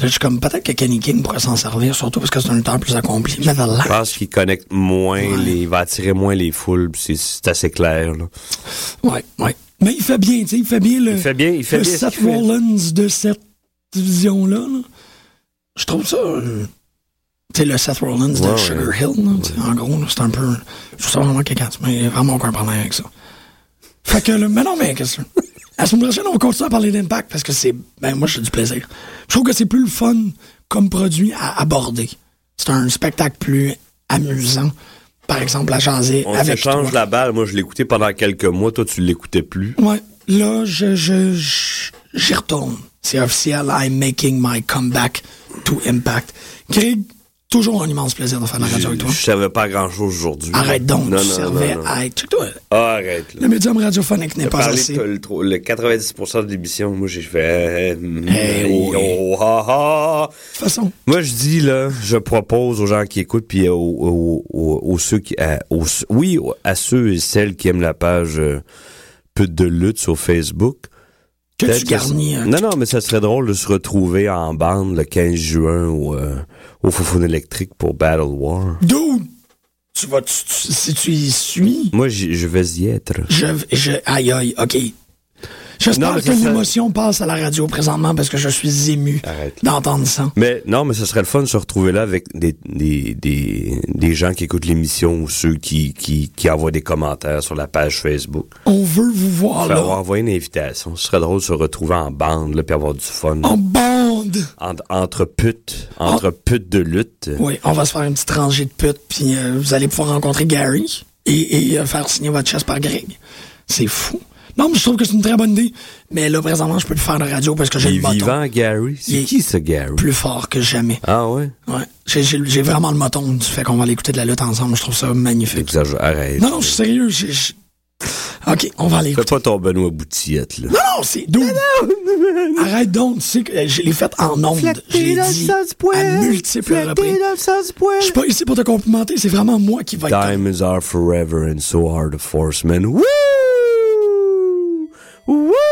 Je suis comme, peut-être que Kenny King pourrait s'en servir, surtout parce que c'est un lutteur plus accompli. Mais dans Je pense qu'il connecte moins, Ouais. les, il va attirer moins les foules. C'est c'est assez clair. là. Ouais, ouais. Mais il fait bien, tu sais, il fait bien le, Il fait bien, il fait le bien. ce Seth fait. Rollins de cette division-là. là. Je trouve ça. euh, tu sais, le Seth Rollins de Ouais, Sugar. Hill, là, en gros, là, c'est un peu. Je trouve ça vraiment quelqu'un, mais il y a vraiment aucun problème avec ça. Fait que, le, mais non, mais qu'est-ce que. La semaine prochaine, on continue à parler d'impact parce que c'est. Ben, moi, j'ai du plaisir. Je trouve que c'est plus le fun comme produit à aborder. C'est un spectacle plus amusant. Par exemple, à jaser On avec toi. la balle. Moi, je l'écoutais pendant quelques mois. Toi, tu l'écoutais plus. Ouais, là, je, je, je- j'y retourne. C'est officiel. I'm making my comeback to Impact. Greg, toujours un immense plaisir de faire de la radio avec toi. Je savais pas grand-chose aujourd'hui. Arrête donc, Non, tu non, servais non, à être. Ah, arrête. Là. le médium radiophonique n'est pas assez. le, trop- le 90% de l'émission. Moi, j'ai fait... euh, Eh oui. oh, ah, ah. De toute façon, Moi, je dis, là, je propose aux gens qui écoutent, puis aux, aux, aux- aux ceux qui... à- oui, à ceux et celles qui aiment la page euh, Pute de lutte sur Facebook. Que tu garnis. euh, Non, non, mais ça serait drôle de se retrouver en bande le 15 juin au, euh, au Foufoune électrique pour Battle War. Dude, tu vas, tu- tu- si tu y suis, Moi, je vais y être. je, je, aïe aïe, ok. J'espère que l'émotion passe à la radio présentement parce que je suis ému d'entendre ça. Mais non, mais ce serait le fun de se retrouver là avec des, des, des, des gens qui écoutent l'émission ou ceux qui, qui, qui envoient des commentaires sur la page Facebook. On veut vous voir Faire là, envoyer une invitation. Ce serait drôle de se retrouver en bande, là, puis avoir du fun. en bande. Entre, entre putes, entre putes de lutte. Oui, on va se faire une petite rangée de putes, puis euh, vous allez pouvoir rencontrer Gary et, et, euh, faire signer votre chaise par Greg. C'est fou. Non, mais je trouve que c'est une très bonne idée. Mais là, présentement, je peux le faire de radio parce que j'ai Il le est moton vivant, Gary. C'est qui, ce Gary? plus fort que jamais. Ah ouais? Ouais. J'ai- vraiment le moton du fait qu'on va aller écouter de la lutte ensemble. Je trouve ça magnifique. Arrête. Non, non, je suis sérieux. OK, on va aller Fais écouter. pas ton Benoît Boutillette, là. Non, non, c'est doux. Arrête donc. Tu sais que euh, je l'ai fait en ondes. Je l'ai dit à multiples reprises. Je suis pas ici pour te complimenter. C'est vraiment moi qui va être... Diamonds are forever and so are the forcemen. Woo! Woo!